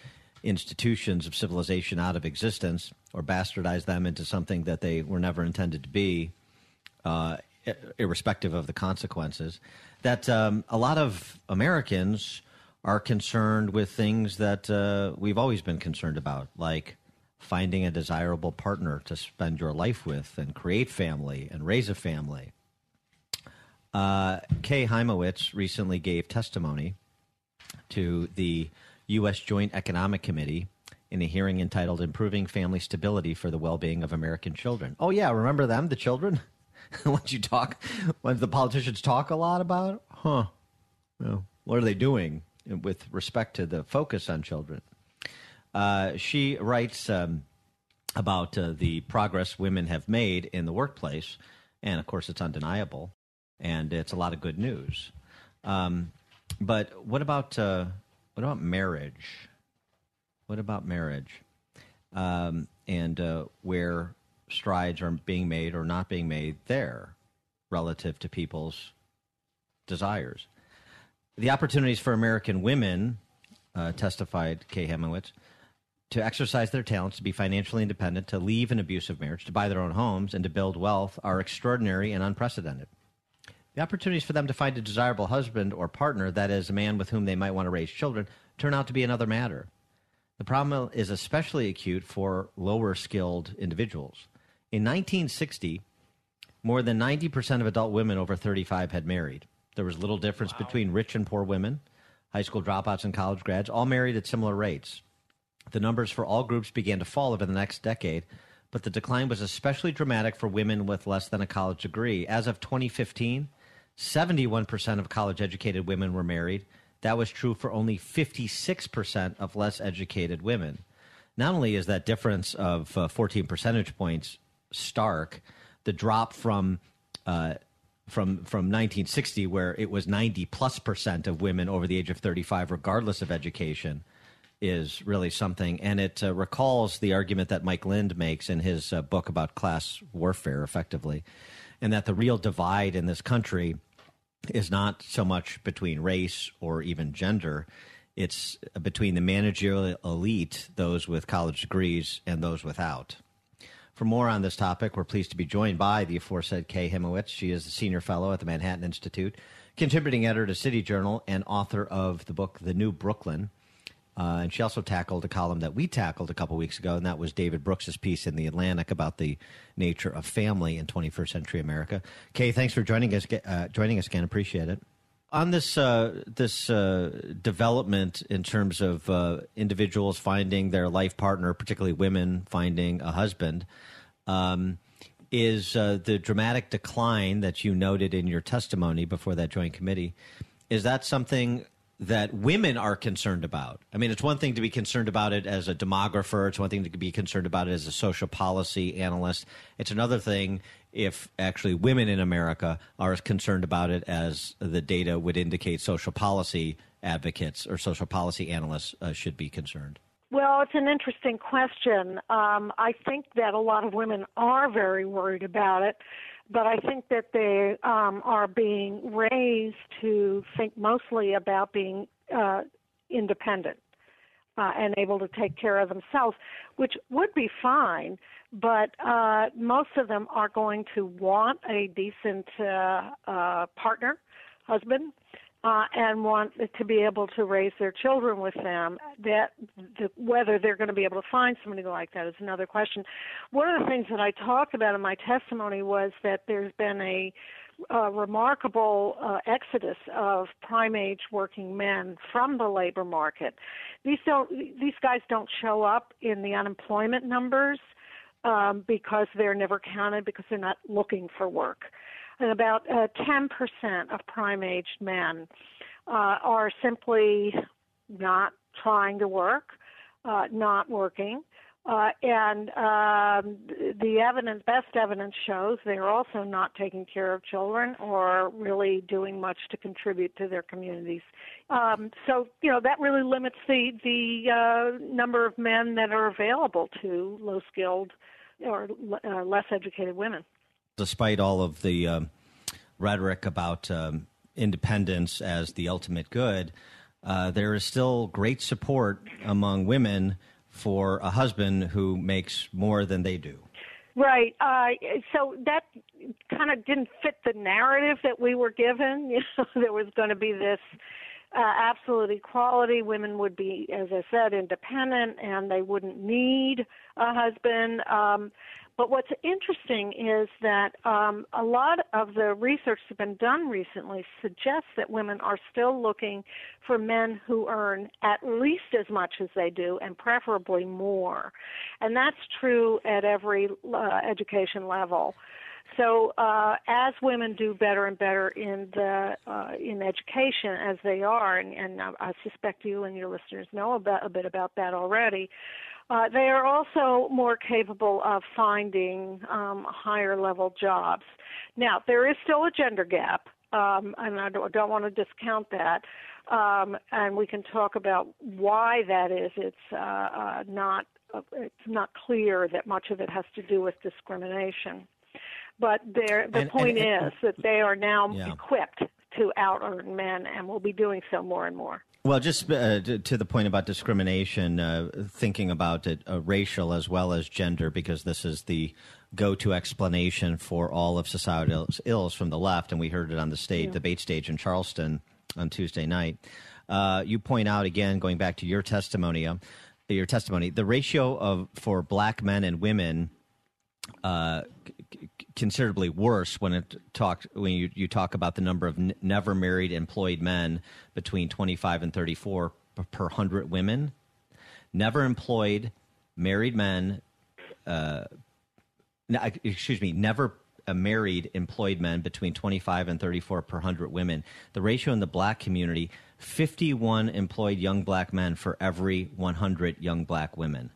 institutions of civilization out of existence or bastardize them into something that they were never intended to be, uh, irrespective of the consequences. That um, a lot of Americans are concerned with things that uh, we've always been concerned about, like finding a desirable partner to spend your life with and create family and raise a family. Uh, Kay Hymowitz recently gave testimony to the U.S. Joint Economic Committee in a hearing entitled Improving Family Stability for the Well-Being of American Children. Oh yeah, remember them, the children? Once you talk, when the politicians talk a lot about, huh? Well, what are they doing with respect to the focus on children? Uh, she writes um, about uh, the progress women have made in the workplace, and of course, it's undeniable, and it's a lot of good news. Um, but what about uh, what about marriage? What about marriage? Um, and uh, where strides are being made or not being made there relative to people's desires. The opportunities for American women, uh, testified Kay Hymowitz, to exercise their talents, to be financially independent, to leave an abusive marriage, to buy their own homes, and to build wealth are extraordinary and unprecedented. The opportunities for them to find a desirable husband or partner, that is, a man with whom they might want to raise children, turn out to be another matter. The problem is especially acute for lower skilled individuals. In 1960, more than 90% of adult women over 35 had married. There was little difference wow. between rich and poor women. High school dropouts and college grads all married at similar rates. The numbers for all groups began to fall over the next decade, but the decline was especially dramatic for women with less than a college degree. As of 2015, 71% of college educated women were married. That was true for only 56% of less educated women. Not only is that difference of uh, 14 percentage points stark, the drop from uh, from from 1960, where it was 90 plus percent of women over the age of 35, regardless of education, is really something. And it uh, recalls the argument that Mike Lind makes in his uh, book about class warfare, effectively, and that the real divide in this country is not so much between race or even gender. It's between the managerial elite, those with college degrees, and those without. For more on this topic, we're pleased to be joined by the aforesaid Kay Hymowitz. She is a senior fellow at the Manhattan Institute, contributing editor to City Journal, and author of the book The New Brooklyn. Uh, and she also tackled a column that we tackled a couple weeks ago, and that was David Brooks's piece in the Atlantic about the nature of family in 21st century America. Kay, thanks for joining us. Uh, joining us again, appreciate it. On this uh, this uh, development in terms of uh, individuals finding their life partner, particularly women finding a husband, um, is uh, the dramatic decline that you noted in your testimony before that joint committee. Is that something that women are concerned about. I mean, it's one thing to be concerned about it as a demographer, it's one thing to be concerned about it as a social policy analyst. It's another thing if actually women in America are as concerned about it as the data would indicate social policy advocates or social policy analysts uh, should be concerned. Well, it's an interesting question. Um, I think that a lot of women are very worried about it but I think that they um, are being raised to think mostly about being uh, independent uh, and able to take care of themselves, which would be fine. But uh, most of them are going to want a decent uh, uh, partner, husband, uh, and want to be able to raise their children with them. That the, whether they're going to be able to find somebody like that is another question. One of the things that I talked about in my testimony was that there's been a, remarkable uh, exodus of prime age working men from the labor market. These don't these guys don't show up in the unemployment numbers um, because they're never counted because they're not looking for work and about uh, 10% of prime aged men uh, are simply not trying to work, uh, not working. Uh, and um, the evidence, best evidence shows they're also not taking care of children or really doing much to contribute to their communities. Um, so, you know, that really limits the the uh, number of men that are available to low skilled or uh, less educated women despite all of the um, rhetoric about um, independence as the ultimate good, uh, there is still great support among women for a husband who makes more than they do. Right. Uh, so that kind of didn't fit the narrative that we were given. You know, there was going to be this uh, absolute equality. Women would be, as I said, independent, and they wouldn't need a husband. Um, but what's interesting is that um, a lot of the research that's been done recently suggests that women are still looking for men who earn at least as much as they do and preferably more. And that's true at every uh, education level. So uh, as women do better and better in the uh, in education as they are, and, and I suspect you and your listeners know about, a bit about that already, uh, they are also more capable of finding um, higher level jobs. Now, there is still a gender gap, um, and I don't, don't, want to discount that. Um, and we can talk about why that is. It's uh, uh, not uh, it's not clear that much of it has to do with discrimination. But there, the and, point and, and, is that they are now yeah. equipped to out earn men and will be doing so more and more. Well, just uh, to the point about discrimination, uh, thinking about it uh, racial as well as gender, because this is the go to explanation for all of societal ills from the left, and we heard it on the state yeah. debate stage in Charleston on Tuesday night. Uh, you point out again, going back to your testimony, uh, your testimony, the ratio of for black men and women uh, considerably worse when it talked when you, you talk about the number of n- never married employed men between 25 and 34 p- per 100 women. Never employed married men uh, excuse me never uh, married employed men between 25 and 34 per 100 women. The ratio in the black community 51 employed young black men for every 100 young black women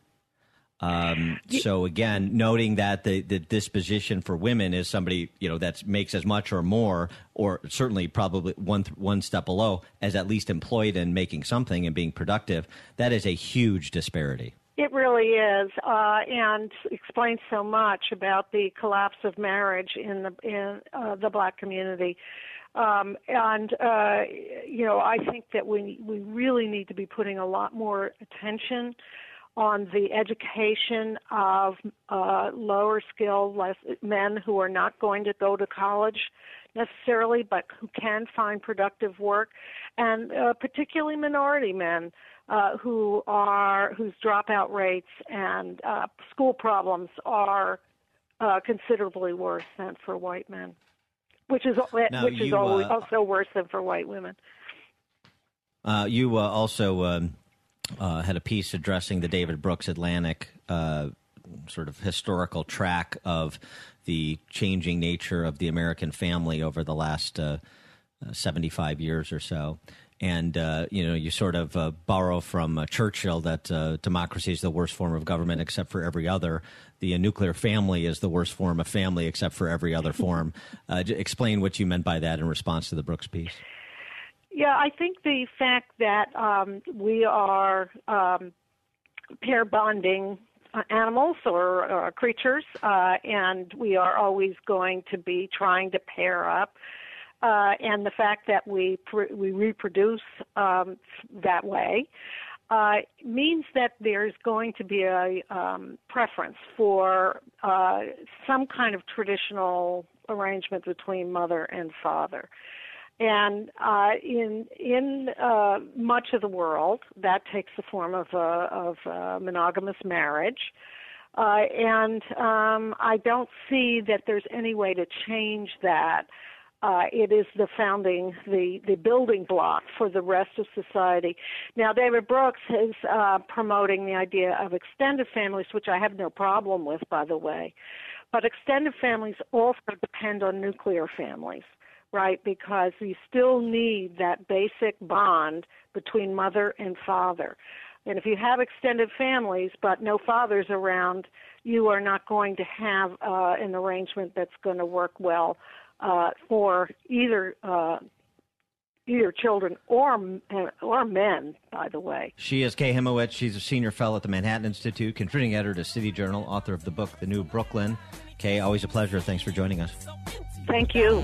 um, so again, noting that the, the disposition for women is somebody you know that makes as much or more, or certainly probably one one step below, as at least employed and making something and being productive. That is a huge disparity. It really is, uh, and explains so much about the collapse of marriage in the in uh, the black community. Um, and uh, you know, I think that we we really need to be putting a lot more attention on the education of uh, lower skilled less, men who are not going to go to college necessarily, but who can find productive work, and uh, particularly minority men uh, who are whose dropout rates and uh, school problems are uh, considerably worse than for white men, which is now which you, is always, uh, also worse than for white women. Uh, you uh, also um, uh, had a piece addressing the David Brooks Atlantic uh, sort of historical track of the changing nature of the American family over the last uh, uh, 75 years or so. And uh, you know, you sort of uh, borrow from Churchill that democracy is the worst form of government except for every other. The nuclear family is the worst form of family except for every other form. Explain what you meant by that in response to the Brooks piece. Yeah, I think the fact that um, we are um, pair bonding uh, animals or, or creatures, uh, and we are always going to be trying to pair up. Uh, and the fact that we pr- we reproduce um, that way uh, means that there's going to be a um, preference for uh, some kind of traditional arrangement between mother and father. And uh, in in uh, much of the world, that takes the form of a, of a monogamous marriage. Uh, and um, I don't see that there's any way to change that. Uh, it is the founding, the, the building block for the rest of society. Now, David Brooks is uh, promoting the idea of extended families, which I have no problem with, by the way. But extended families also depend on nuclear families right? Because you still need that basic bond between mother and father. And if you have extended families but no fathers around, you are not going to have uh, an arrangement that's going to work well uh, for either uh, either children or or men. By the way, She is Kay Hymowitz. She's a senior fellow at the Manhattan Institute, contributing editor to City Journal, author of the book The New Brooklyn. Kay, always a pleasure. Thanks for joining us. thank you.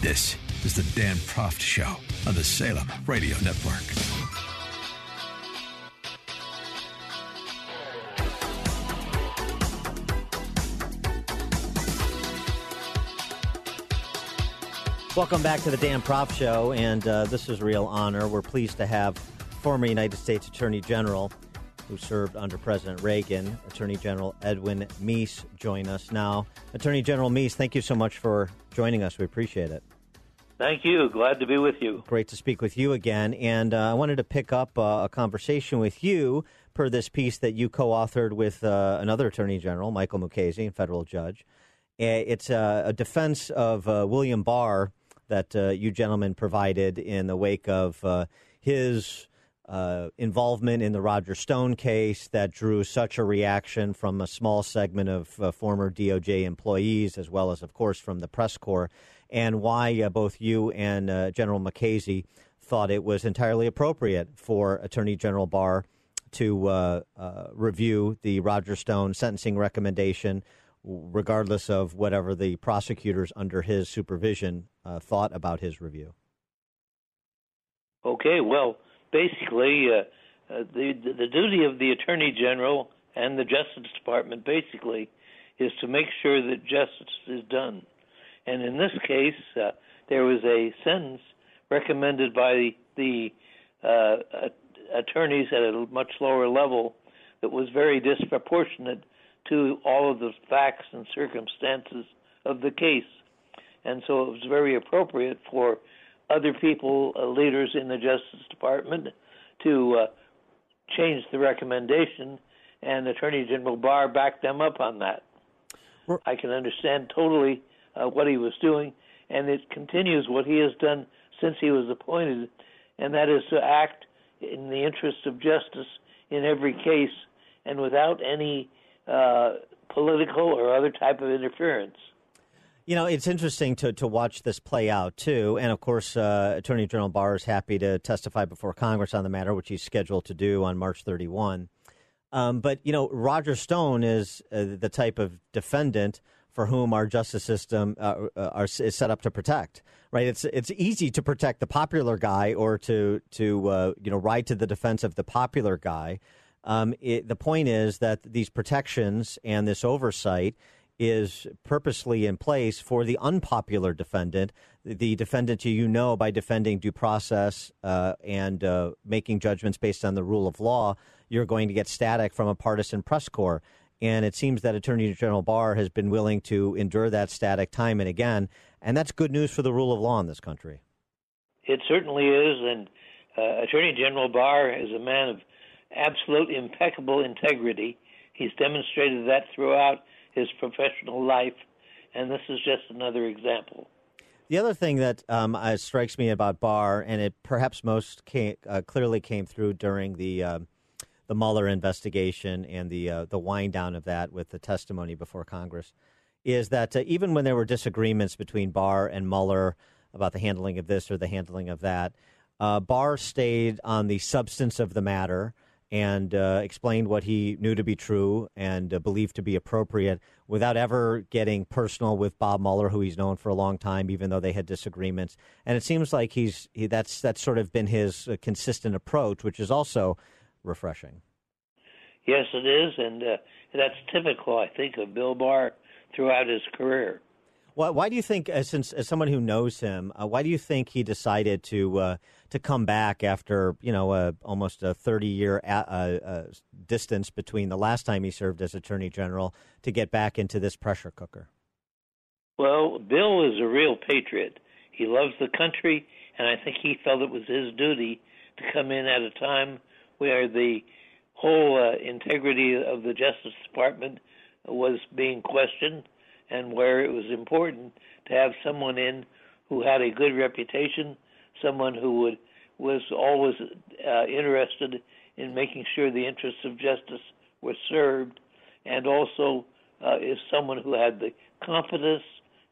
This is the Dan Proft Show on the Salem Radio Network. Welcome back to the Dan Proft Show, and uh, this is a real honor. We're pleased to have former United States Attorney General, who served under President Reagan, Attorney General Edwin Meese, join us now. Attorney General Meese, thank you so much for joining us. We appreciate it. Thank you. Glad to be with you. Great to speak with you again. And uh, I wanted to pick up uh, a conversation with you per this piece that you co authored with uh, another Attorney General, Michael Mukasey, a federal judge. Uh, It's uh, a defense of uh, William Barr that uh, you gentlemen provided in the wake of uh, his uh, involvement in the Roger Stone case that drew such a reaction from a small segment of uh, former DOJ employees, as well as, of course, from the press corps, and why uh, both you and uh, General Mukasey thought it was entirely appropriate for Attorney General Barr to review the Roger Stone sentencing recommendation, regardless of whatever the prosecutors under his supervision uh, thought about his review. Okay, well, basically, uh, uh, the the duty of the attorney general and the Justice Department basically is to make sure that justice is done. And in this case, uh, there was a sentence recommended by the uh, attorneys at a much lower level that was very disproportionate to all of the facts and circumstances of the case. And so it was very appropriate for other people, uh, leaders in the Justice Department, to uh, change the recommendation, and Attorney General Barr backed them up on that. I can understand totally uh, what he was doing, and it continues what he has done since he was appointed, and that is to act in the interest of justice in every case and without any uh, political or other type of interference. You know, it's interesting to, to watch this play out, too. And of course, uh, Attorney General Barr is happy to testify before Congress on the matter, which he's scheduled to do on March 31. Um, but, you know, Roger Stone is uh, the type of defendant for whom our justice system uh, uh, are, is set up to protect. Right? It's it's easy to protect the popular guy or to to uh, you know ride to the defense of the popular guy. Um, it, the point is that these protections and this oversight is purposely in place for the unpopular defendant, the defendant you know by defending due process uh, and uh, making judgments based on the rule of law, you're going to get static from a partisan press corps. And it seems that Attorney General Barr has been willing to endure that static time and again. And that's good news for the rule of law in this country. It certainly is. And uh, Attorney General Barr is a man of absolute impeccable integrity. He's demonstrated that throughout his professional life, and this is just another example. The other thing that um, uh, strikes me about Barr, and it perhaps most came, uh, clearly came through during the uh, the Mueller investigation and the uh, the wind down of that with the testimony before Congress, is that uh, even when there were disagreements between Barr and Mueller about the handling of this or the handling of that, uh, Barr stayed on the substance of the matter and uh, explained what he knew to be true and uh, believed to be appropriate without ever getting personal with Bob Mueller, who he's known for a long time, even though they had disagreements. And it seems like he's he, that's that's sort of been his uh, consistent approach, which is also refreshing. Yes, it is, and uh, that's typical, I think, of Bill Barr throughout his career. Why, why do you think, as, since as someone who knows him, uh, why do you think he decided to uh, to come back after you know uh, almost a thirty year uh, uh, distance between the last time he served as Attorney General to get back into this pressure cooker? Well, Bill is a real patriot. He loves the country, and I think he felt it was his duty to come in at a time where the whole uh, integrity of the Justice Department was being questioned and where it was important to have someone in who had a good reputation, someone who would was always uh, interested in making sure the interests of justice were served, and also uh, is someone who had the confidence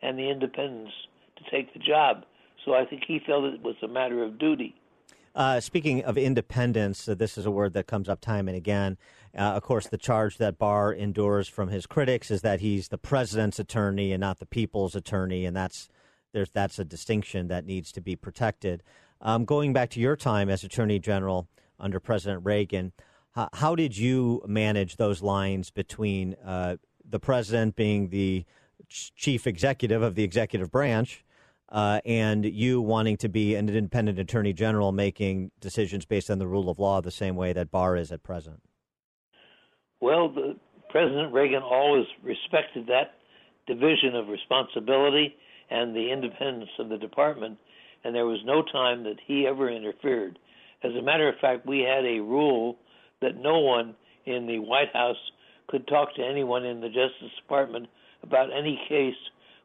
and the independence to take the job. So I think he felt it was a matter of duty. Uh, speaking of independence, uh, this is a word that comes up time and again. Uh, of course, the charge that Barr endures from his critics is that he's the president's attorney and not the people's attorney, and that's there's that's a distinction that needs to be protected. Um, going back to your time as Attorney General under President Reagan, how, how did you manage those lines between uh, the president being the chief executive of the executive branch? Uh, and you wanting to be an independent attorney general making decisions based on the rule of law the same way that Barr is at present? Well, the, President Reagan always respected that division of responsibility and the independence of the department, and there was no time that he ever interfered. As a matter of fact, we had a rule that no one in the White House could talk to anyone in the Justice Department about any case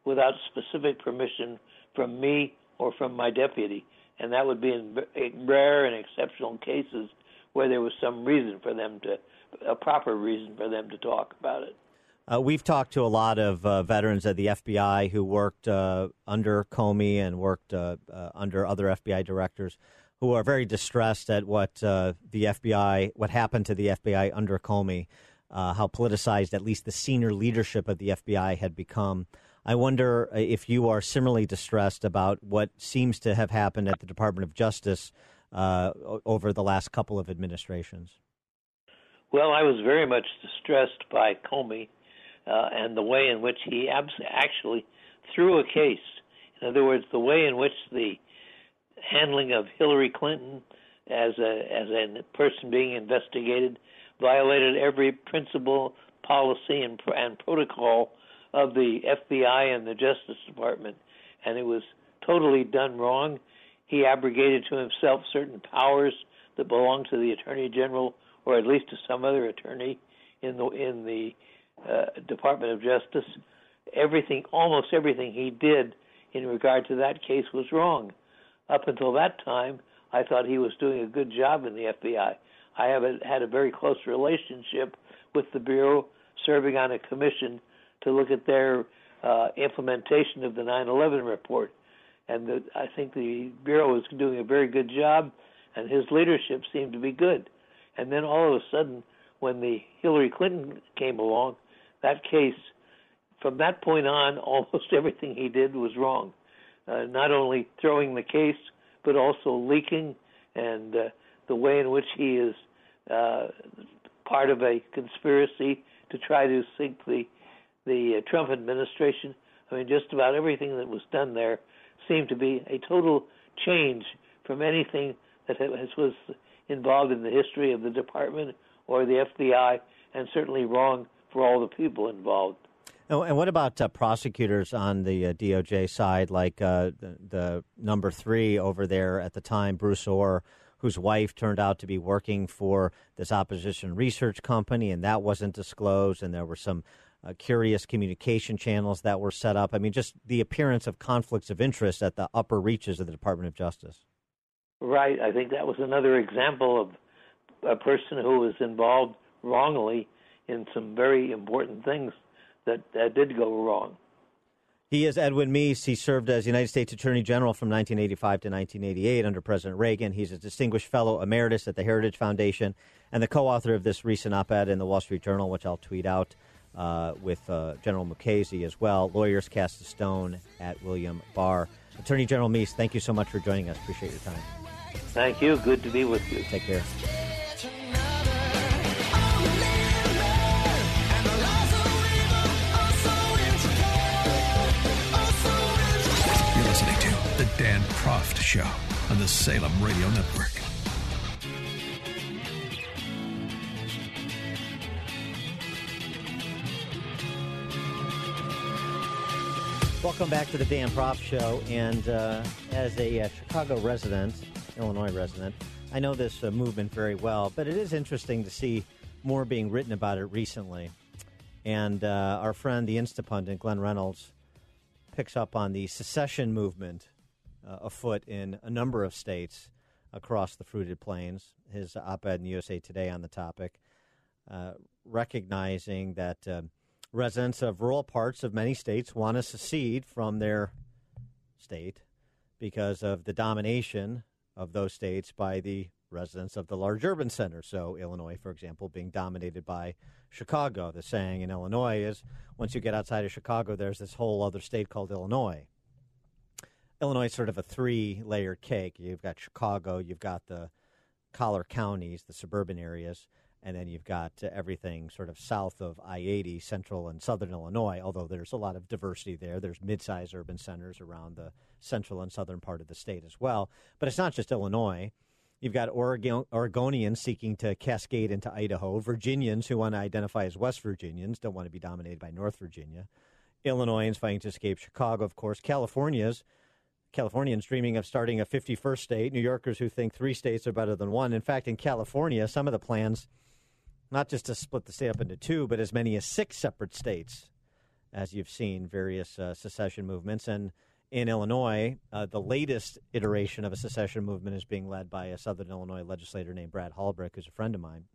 without specific permission from me or from my deputy. And that would be in rare and exceptional cases where there was some reason for them to a proper reason for them to talk about it. Uh, we've talked to a lot of uh, veterans of the FBI who worked uh, under Comey and worked uh, uh, under other FBI directors who are very distressed at what uh, the FBI, what happened to the FBI under Comey, how politicized at least the senior leadership of the FBI had become. I wonder if you are similarly distressed about what seems to have happened at the Department of Justice over the last couple of administrations. Well, I was very much distressed by Comey uh, and the way in which he abs- actually threw a case. In other words, the way in which the handling of Hillary Clinton as a as a person being investigated violated every principle, policy, and, and protocol of the FBI and the Justice Department, and it was totally done wrong. He abrogated to himself certain powers that belong to the Attorney General or at least to some other attorney in the in the uh, Department of Justice. Everything, almost everything he did in regard to that case was wrong. Up until that time, I thought he was doing a good job in the FBI. I have a, had a very close relationship with the bureau, serving on a commission to look at their uh, implementation of the 9/11 report, and the, I think the bureau is doing a very good job, and his leadership seemed to be good. And then all of a sudden, when the Hillary Clinton came along, that case from that point on, almost everything he did was wrong. Uh, not only throwing the case, but also leaking, and uh, the way in which he is uh, part of a conspiracy to try to sink the the uh, Trump administration. I mean, just about everything that was done there seemed to be a total change from anything that has, was involved in the history of the department or the FBI, and certainly wrong for all the people involved. Oh, and what about uh, prosecutors on the uh, DOJ side, like uh, the, the, number three over there at the time, Bruce Ohr, whose wife turned out to be working for this opposition research company, and that wasn't disclosed, and there were some uh, curious communication channels that were set up. I mean, just the appearance of conflicts of interest at the upper reaches of the Department of Justice. Right. I think that was another example of a person who was involved wrongly in some very important things that, that did go wrong. He is Edwin Meese. He served as United States Attorney General from 1985 to 1988 under President Reagan. He's a distinguished fellow emeritus at the Heritage Foundation and the co author of this recent op ed in the Wall Street Journal, which I'll tweet out uh, with uh, General Mukasey as well. Lawyers cast a stone at William Barr. Attorney General Meese, thank you so much for joining us. Appreciate your time. Thank you. Good to be with you. Take care. You're listening to The Dan Proft Show on the Salem Radio Network. Welcome back to the Dan Proft Show. And uh, as a uh, Chicago resident, Illinois resident, I know this uh, movement very well, but it is interesting to see more being written about it recently. And uh, our friend, the Instapundit, Glenn Reynolds, picks up on the secession movement uh, afoot in a number of states across the fruited plains. His op ed in USA Today on the topic, uh, recognizing that residents of rural parts of many states want to secede from their state because of the domination of those states by the residents of the large urban centers. So, Illinois, for example, being dominated by Chicago. The saying in Illinois is once you get outside of Chicago, there's this whole other state called Illinois. Illinois is sort of a three layer cake. You've got Chicago, you've got the collar counties, the suburban areas, and then you've got uh, everything sort of south of I 80, central and southern Illinois, although there's a lot of diversity there. There's mid sized urban centers around the central and southern part of the state as well. But it's not just Illinois. You've got Oregon, Oregonians seeking to cascade into Idaho, Virginians who want to identify as West Virginians, don't want to be dominated by North Virginia, Illinoisans fighting to escape Chicago, of course, California's. Californians dreaming of starting a 51st state, New Yorkers who think three states are better than one. In fact, in California, some of the plans not just to split the state up into two, but as many as six separate states, as you've seen various uh, secession movements. And in Illinois, uh, the latest iteration of a secession movement is being led by a Southern Illinois legislator named Brad Halbrook, who's a friend of mine.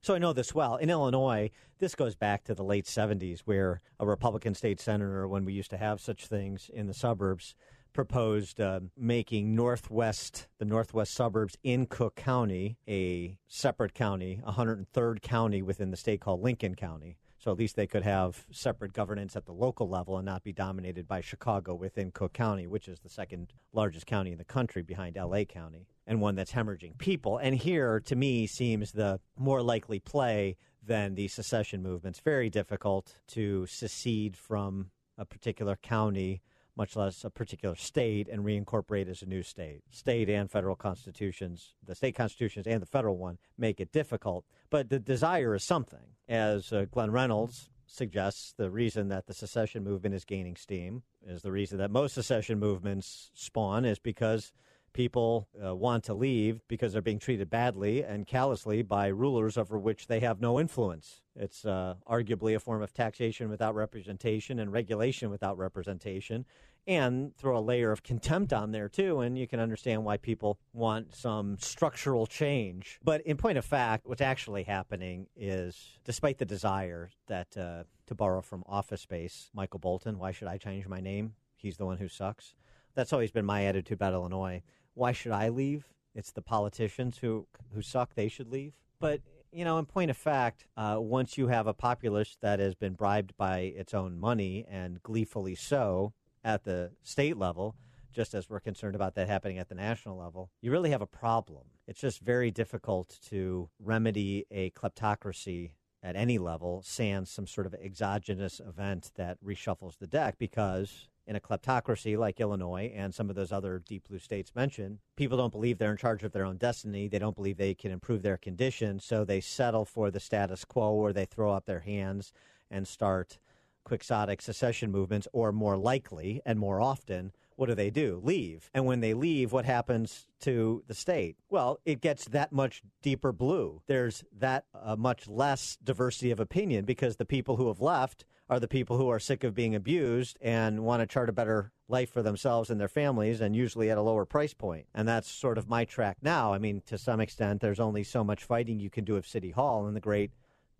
So I know this well. In Illinois, this goes back to the late 70s, where a Republican state senator, when we used to have such things in the suburbs, proposed uh, making northwest the northwest suburbs in Cook County a separate county, 103rd county within the state called Lincoln County. So at least they could have separate governance at the local level and not be dominated by Chicago within Cook County, which is the second largest county in the country behind LA County and one that's hemorrhaging people. And here, to me, seems the more likely play than the secession movement. It's very difficult to secede from a particular county much less a particular state, and reincorporate as a new state. State and federal constitutions, the state constitutions and the federal one, make it difficult. But the desire is something. As uh, Glenn Reynolds suggests, the reason that the secession movement is gaining steam is the reason that most secession movements spawn is because people uh, want to leave because they're being treated badly and callously by rulers over which they have no influence. It's uh, arguably a form of taxation without representation and regulation without representation. And throw a layer of contempt on there too, and you can understand why people want some structural change. But in point of fact, what's actually happening is, despite the desire that, uh, to borrow from Office Space, Michael Bolton, why should I change my name? He's the one who sucks. That's always been my attitude about Illinois why should I leave? It's the politicians who who suck. They should leave. But you know, in point of fact, uh, once you have a populace that has been bribed by its own money and gleefully so at the state level, just as we're concerned about that happening at the national level, you really have a problem. It's just very difficult to remedy a kleptocracy at any level, sans some sort of exogenous event that reshuffles the deck, because in a kleptocracy like Illinois and some of those other deep blue states mentioned, people don't believe they're in charge of their own destiny. They don't believe they can improve their condition, so they settle for the status quo or they throw up their hands and start quixotic secession movements, or more likely and more often, what do they do? Leave. And when they leave, what happens to the state? Well, it gets that much deeper blue. There's that uh, much less diversity of opinion because the people who have left are the people who are sick of being abused and want to chart a better life for themselves and their families and usually at a lower price point. And that's sort of my track now. I mean, to some extent, there's only so much fighting you can do of City Hall and the great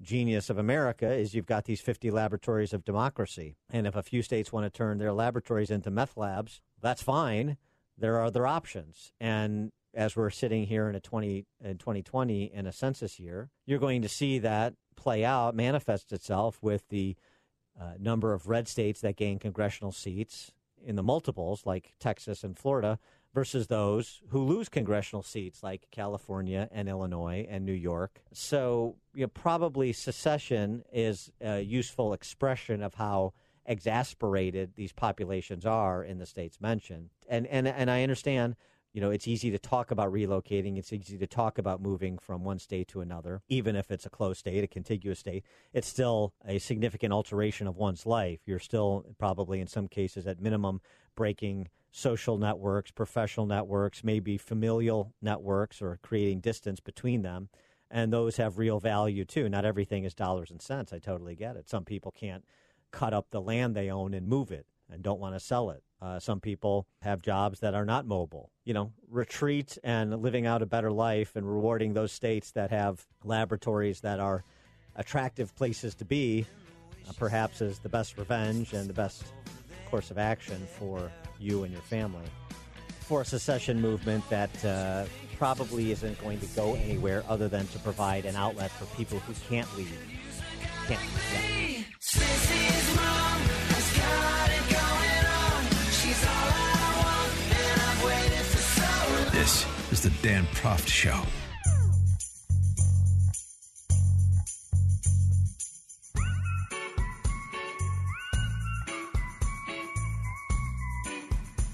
genius of America is you've got these 50 laboratories of democracy. And if a few states want to turn their laboratories into meth labs, that's fine. There are other options. And as we're sitting here in a 20 in 2020 in a census year, you're going to see that play out, manifest itself with the uh, number of red states that gain congressional seats in the multiples, like Texas and Florida, versus those who lose congressional seats like California and Illinois and New York. So, you know, probably secession is a useful expression of how exasperated these populations are in the states mentioned. And and and I understand you know, it's easy to talk about relocating. It's easy to talk about moving from one state to another, even if it's a close state, a contiguous state. It's still a significant alteration of one's life. You're still probably, in some cases, at minimum, breaking social networks, professional networks, maybe familial networks, or creating distance between them. And those have real value too. Not everything is dollars and cents. I totally get it. Some people can't cut up the land they own and move it and don't want to sell it. Uh, some people have jobs that are not mobile. You know, retreat and living out a better life and rewarding those states that have laboratories that are attractive places to be, uh, perhaps is the best revenge and the best course of action for you and your family. For a secession movement that uh, probably isn't going to go anywhere other than to provide an outlet for people who can't leave. Can't. Yeah. The Dan Proft Show.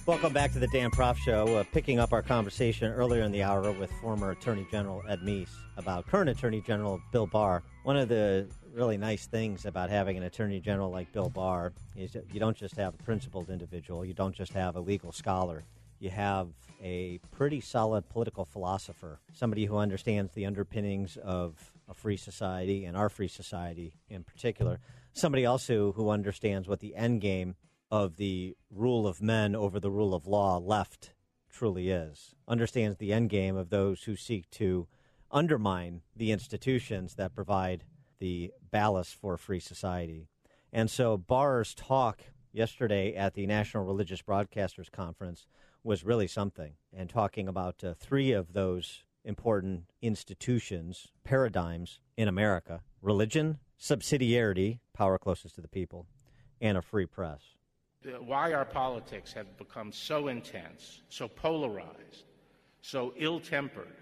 Welcome back to the Dan Proft Show. Uh, picking up our conversation earlier in the hour with former Attorney General Ed Meese about current Attorney General Bill Barr. One of the really nice things about having an Attorney General like Bill Barr is you don't just have a principled individual, you don't just have a legal scholar you have a pretty solid political philosopher, somebody who understands the underpinnings of a free society and our free society in particular, somebody also who understands what the end game of the rule of men over the rule of law left truly is, understands the end game of those who seek to undermine the institutions that provide the ballast for free society. And so Barr's talk yesterday at the National Religious Broadcasters Conference was really something. And talking about uh, three of those important institutions, paradigms in America religion, subsidiarity, power closest to the people, and a free press. Why our politics have become so intense, so polarized, so ill tempered,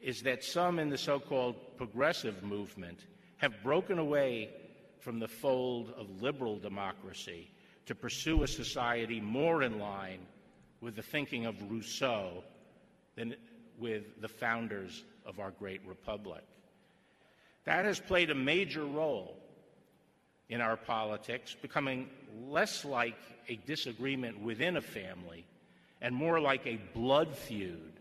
is that some in the so called progressive movement have broken away from the fold of liberal democracy to pursue a society more in line with the thinking of Rousseau than with the founders of our great republic. That has played a major role in our politics, becoming less like a disagreement within a family and more like a blood feud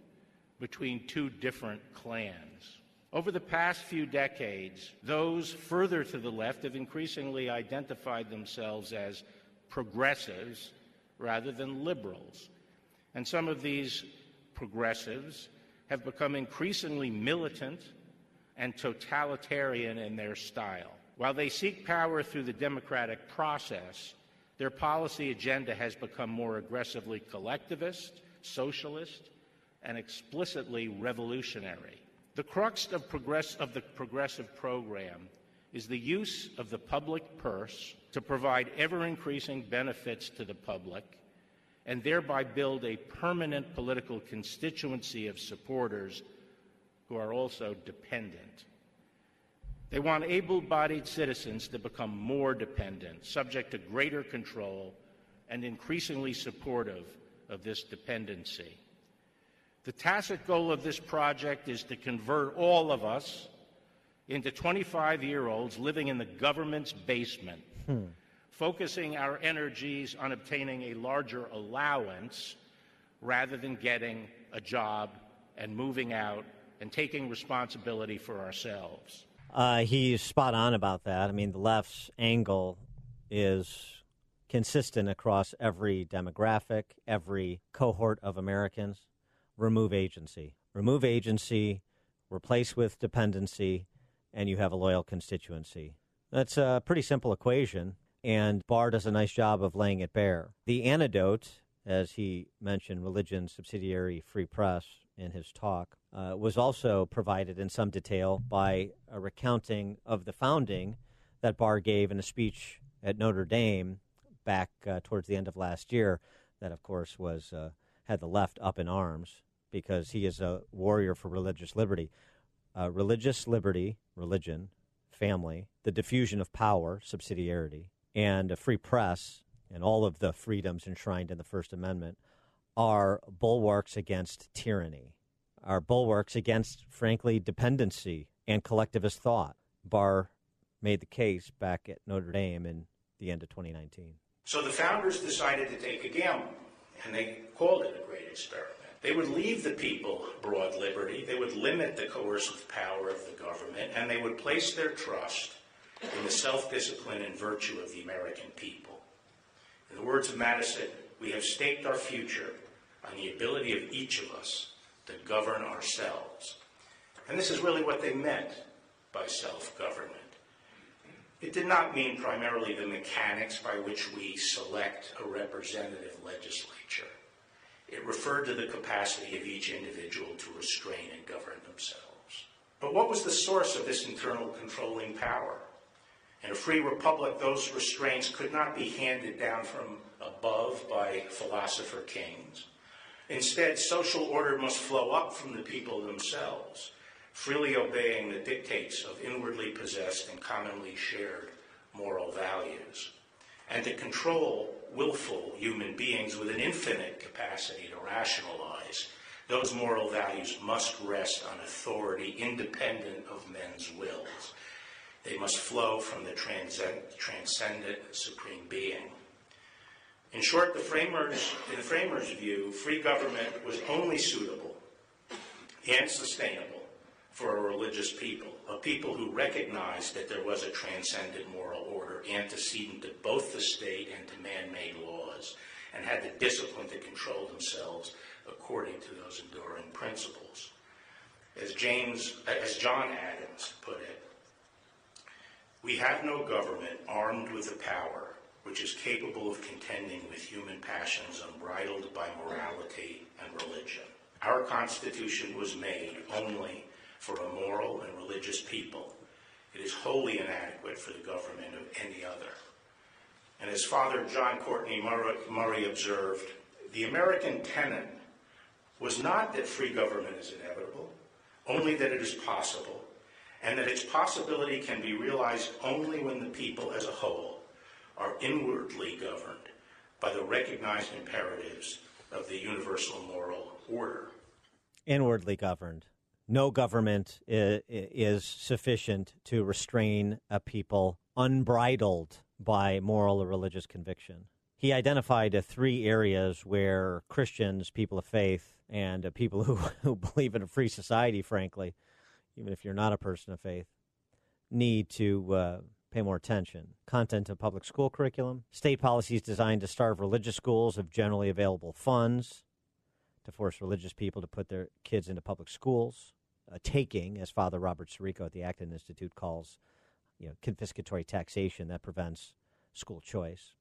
between two different clans. Over the past few decades, those further to the left have increasingly identified themselves as progressives rather than liberals. And some of these progressives have become increasingly militant and totalitarian in their style. While they seek power through the democratic process, their policy agenda has become more aggressively collectivist, socialist, and explicitly revolutionary. The crux of, progress, of the progressive program is the use of the public purse to provide ever increasing benefits to the public and thereby build a permanent political constituency of supporters who are also dependent. They want able bodied citizens to become more dependent, subject to greater control, and increasingly supportive of this dependency. The tacit goal of this project is to convert all of us into 25 year olds living in the government's basement, hmm. Focusing our energies on obtaining a larger allowance rather than getting a job and moving out and taking responsibility for ourselves. Uh, he's spot on about that. I mean, the left's angle is consistent across every demographic, every cohort of Americans. Remove agency. Remove agency, replace with dependency, and you have a loyal constituency. That's a pretty simple equation, and Barr does a nice job of laying it bare. The antidote, as he mentioned, religion, subsidiary, free press in his talk, uh, was also provided in some detail by a recounting of the founding that Barr gave in a speech at Notre Dame back uh, towards the end of last year. That, of course, was uh, had the left up in arms because he is a warrior for religious liberty. Uh, religious liberty, religion, family, the diffusion of power, subsidiarity, and a free press, and all of the freedoms enshrined in the First Amendment are bulwarks against tyranny, are bulwarks against, frankly, dependency and collectivist thought. Barr made the case back at Notre Dame in the end of 2019. So the founders decided to take a gamble, and they called it a great experiment. They would leave the people broad liberty, they would limit the coercive power of the government, and they would place their trust in the self discipline and virtue of the American people. In the words of Madison, we have staked our future on the ability of each of us to govern ourselves. And this is really what they meant by self government. It did not mean primarily the mechanics by which we select a representative legislature. It referred to the capacity of each individual to restrain and govern themselves. But what was the source of this internal controlling power? In a free republic, those restraints could not be handed down from above by philosopher kings. Instead, social order must flow up from the people themselves, freely obeying the dictates of inwardly possessed and commonly shared moral values. And to control willful human beings with an infinite capacity to rationalize, those moral values must rest on authority independent of men's wills. They must flow from the transcendent supreme being. In short, the framers, in the framers' view, free government was only suitable and sustainable for a religious people, a people who recognized that there was a transcendent moral order antecedent to both the state and to man-made laws, and had the discipline to control themselves according to those enduring principles. As James, as John Adams put it, we have no government armed with a power which is capable of contending with human passions unbridled by morality and religion. Our Constitution was made only for a moral and religious people. It is wholly inadequate for the government of any other. And as Father John Courtney Murray observed, the American tenet was not that free government is inevitable, only that it is possible, and that its possibility can be realized only when the people as a whole are inwardly governed by the recognized imperatives of the universal moral order. Inwardly governed. No government is sufficient to restrain a people unbridled by moral or religious conviction. He identified three areas where Christians, people of faith, and people who, who believe in a free society, frankly, even if you're not a person of faith, need to uh, pay more attention. Content of public school curriculum, state policies designed to starve religious schools of generally available funds, to force religious people to put their kids into public schools, a taking, as Father Robert Sirico at the Acton Institute calls, you know, confiscatory taxation that prevents school choice,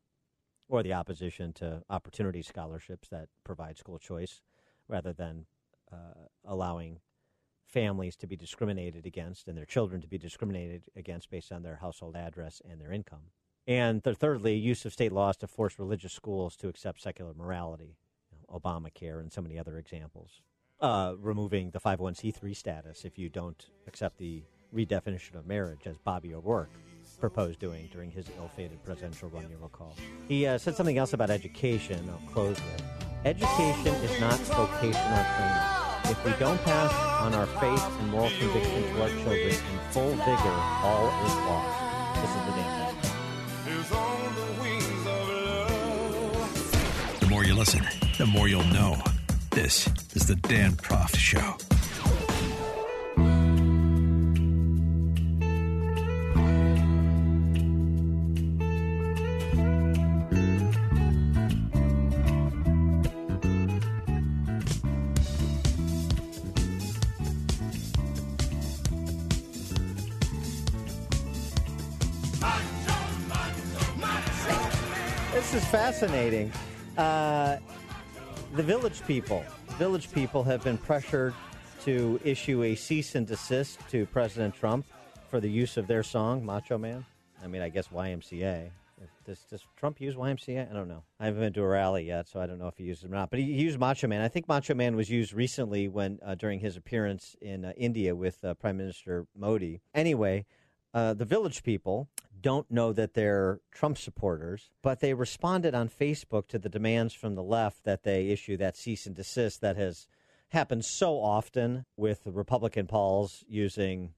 or the opposition to opportunity scholarships that provide school choice rather than uh, allowing families to be discriminated against and their children to be discriminated against based on their household address and their income. And the, thirdly, use of state laws to force religious schools to accept secular morality, you know, Obamacare, and so many other examples. Uh, removing the 501c3 status if you don't accept the redefinition of marriage, as Bobby O'Rourke proposed doing during his ill-fated presidential run, you recall. He uh, said something else about education. I'll close with. Education is not vocational training. If we don't pass on our faith and moral conviction to our children in full vigor, all is lost. This is the damn The more you listen, the more you'll know. This is the Dan Proft Show. This is fascinating. Uh, the village people, village people have been pressured to issue a cease and desist to President Trump for the use of their song "Macho Man." I mean, I guess YMCA. Does, does Trump use YMCA? I don't know. I haven't been to a rally yet, so I don't know if he used it or not. But he used Macho Man. I think Macho Man was used recently when uh, during his appearance in uh, India with uh, Prime Minister Modi. Anyway, uh, the village people don't know that they're Trump supporters, but they responded on Facebook to the demands from the left that they issue that cease and desist that has happened so often with Republican pols using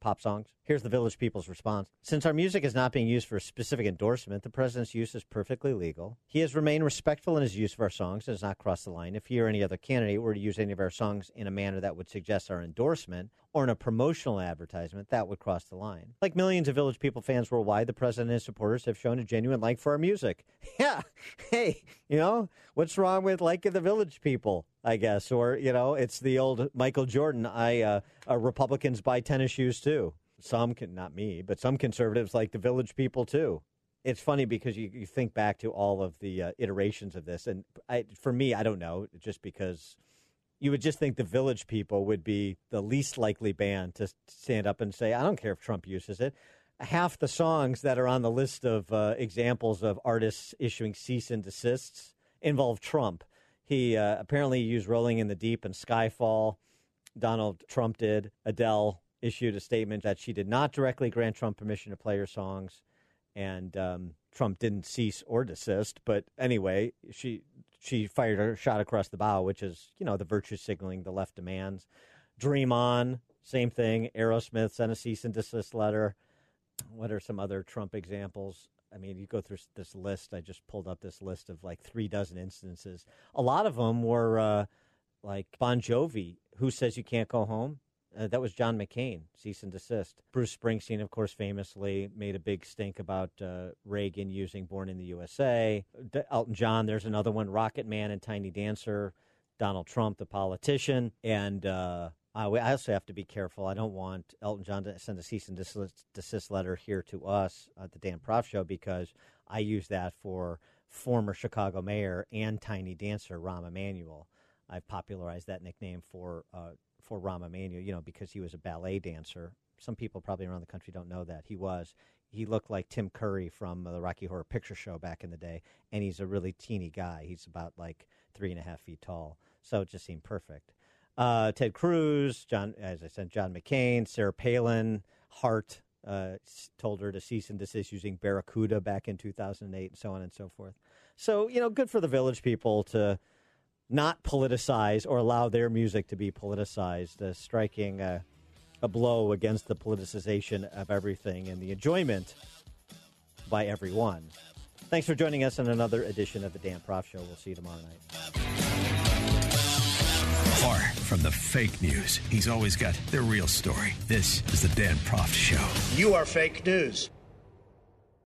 pop songs. Here's the village people's response. Since our music is not being used for a specific endorsement, the president's use is perfectly legal. He has remained respectful in his use of our songs and has not crossed the line. If he or any other candidate were to use any of our songs in a manner that would suggest our endorsement or in a promotional advertisement, that would cross the line. Like millions of Village People fans worldwide, the president and his supporters have shown a genuine like for our music. Yeah. Hey, you know, what's wrong with liking the Village People? I guess, or you know, it's the old Michael Jordan. I uh, uh, Republicans buy tennis shoes too. Some can, not me, but some conservatives like the Village People too. It's funny because you, you think back to all of the uh, iterations of this, and I, for me, I don't know, just because you would just think the Village People would be the least likely band to stand up and say, "I don't care if Trump uses it." Half the songs that are on the list of uh, examples of artists issuing cease and desists involve Trump. He uh, apparently used Rolling in the Deep and Skyfall. Donald Trump did. Adele issued a statement that she did not directly grant Trump permission to play her songs. And um, Trump didn't cease or desist. But anyway, she she fired a shot across the bow, which is, you know, the virtue signaling the left demands. Dream On, same thing. Aerosmith sent a cease and desist letter. What are some other Trump examples? I mean, you go through this list. I just pulled up this list of like three dozen instances. A lot of them were uh, like Bon Jovi, who says you can't go home. Uh, that was John McCain, cease and desist. Bruce Springsteen, of course, famously made a big stink about uh, Reagan using Born in the USA. D- Elton John, there's another one, Rocket Man and Tiny Dancer. Donald Trump, the politician. And uh, I also have to be careful. I don't want Elton John to send a cease and desist, desist letter here to us at the Dan Proft Show because I use that for former Chicago mayor and Tiny Dancer, Rahm Emanuel. I've popularized that nickname for uh, for Rahm Emanuel, you know, because he was a ballet dancer. Some people probably around the country don't know that he was. He looked like Tim Curry from the Rocky Horror Picture Show back in the day, and he's a really teeny guy. He's about like three and a half feet tall, so it just seemed perfect. Uh, Ted Cruz, John, as I said, John McCain, Sarah Palin, Heart uh, told her to cease and desist using Barracuda back in 2008, and so on and so forth. So you know, good for the Village People to not politicize or allow their music to be politicized, uh, striking a, a blow against the politicization of everything and the enjoyment by everyone. Thanks for joining us on another edition of the Dan Proft Show. We'll see you tomorrow night. Far from the fake news, he's always got the real story. This is the Dan Proft Show. You are fake news.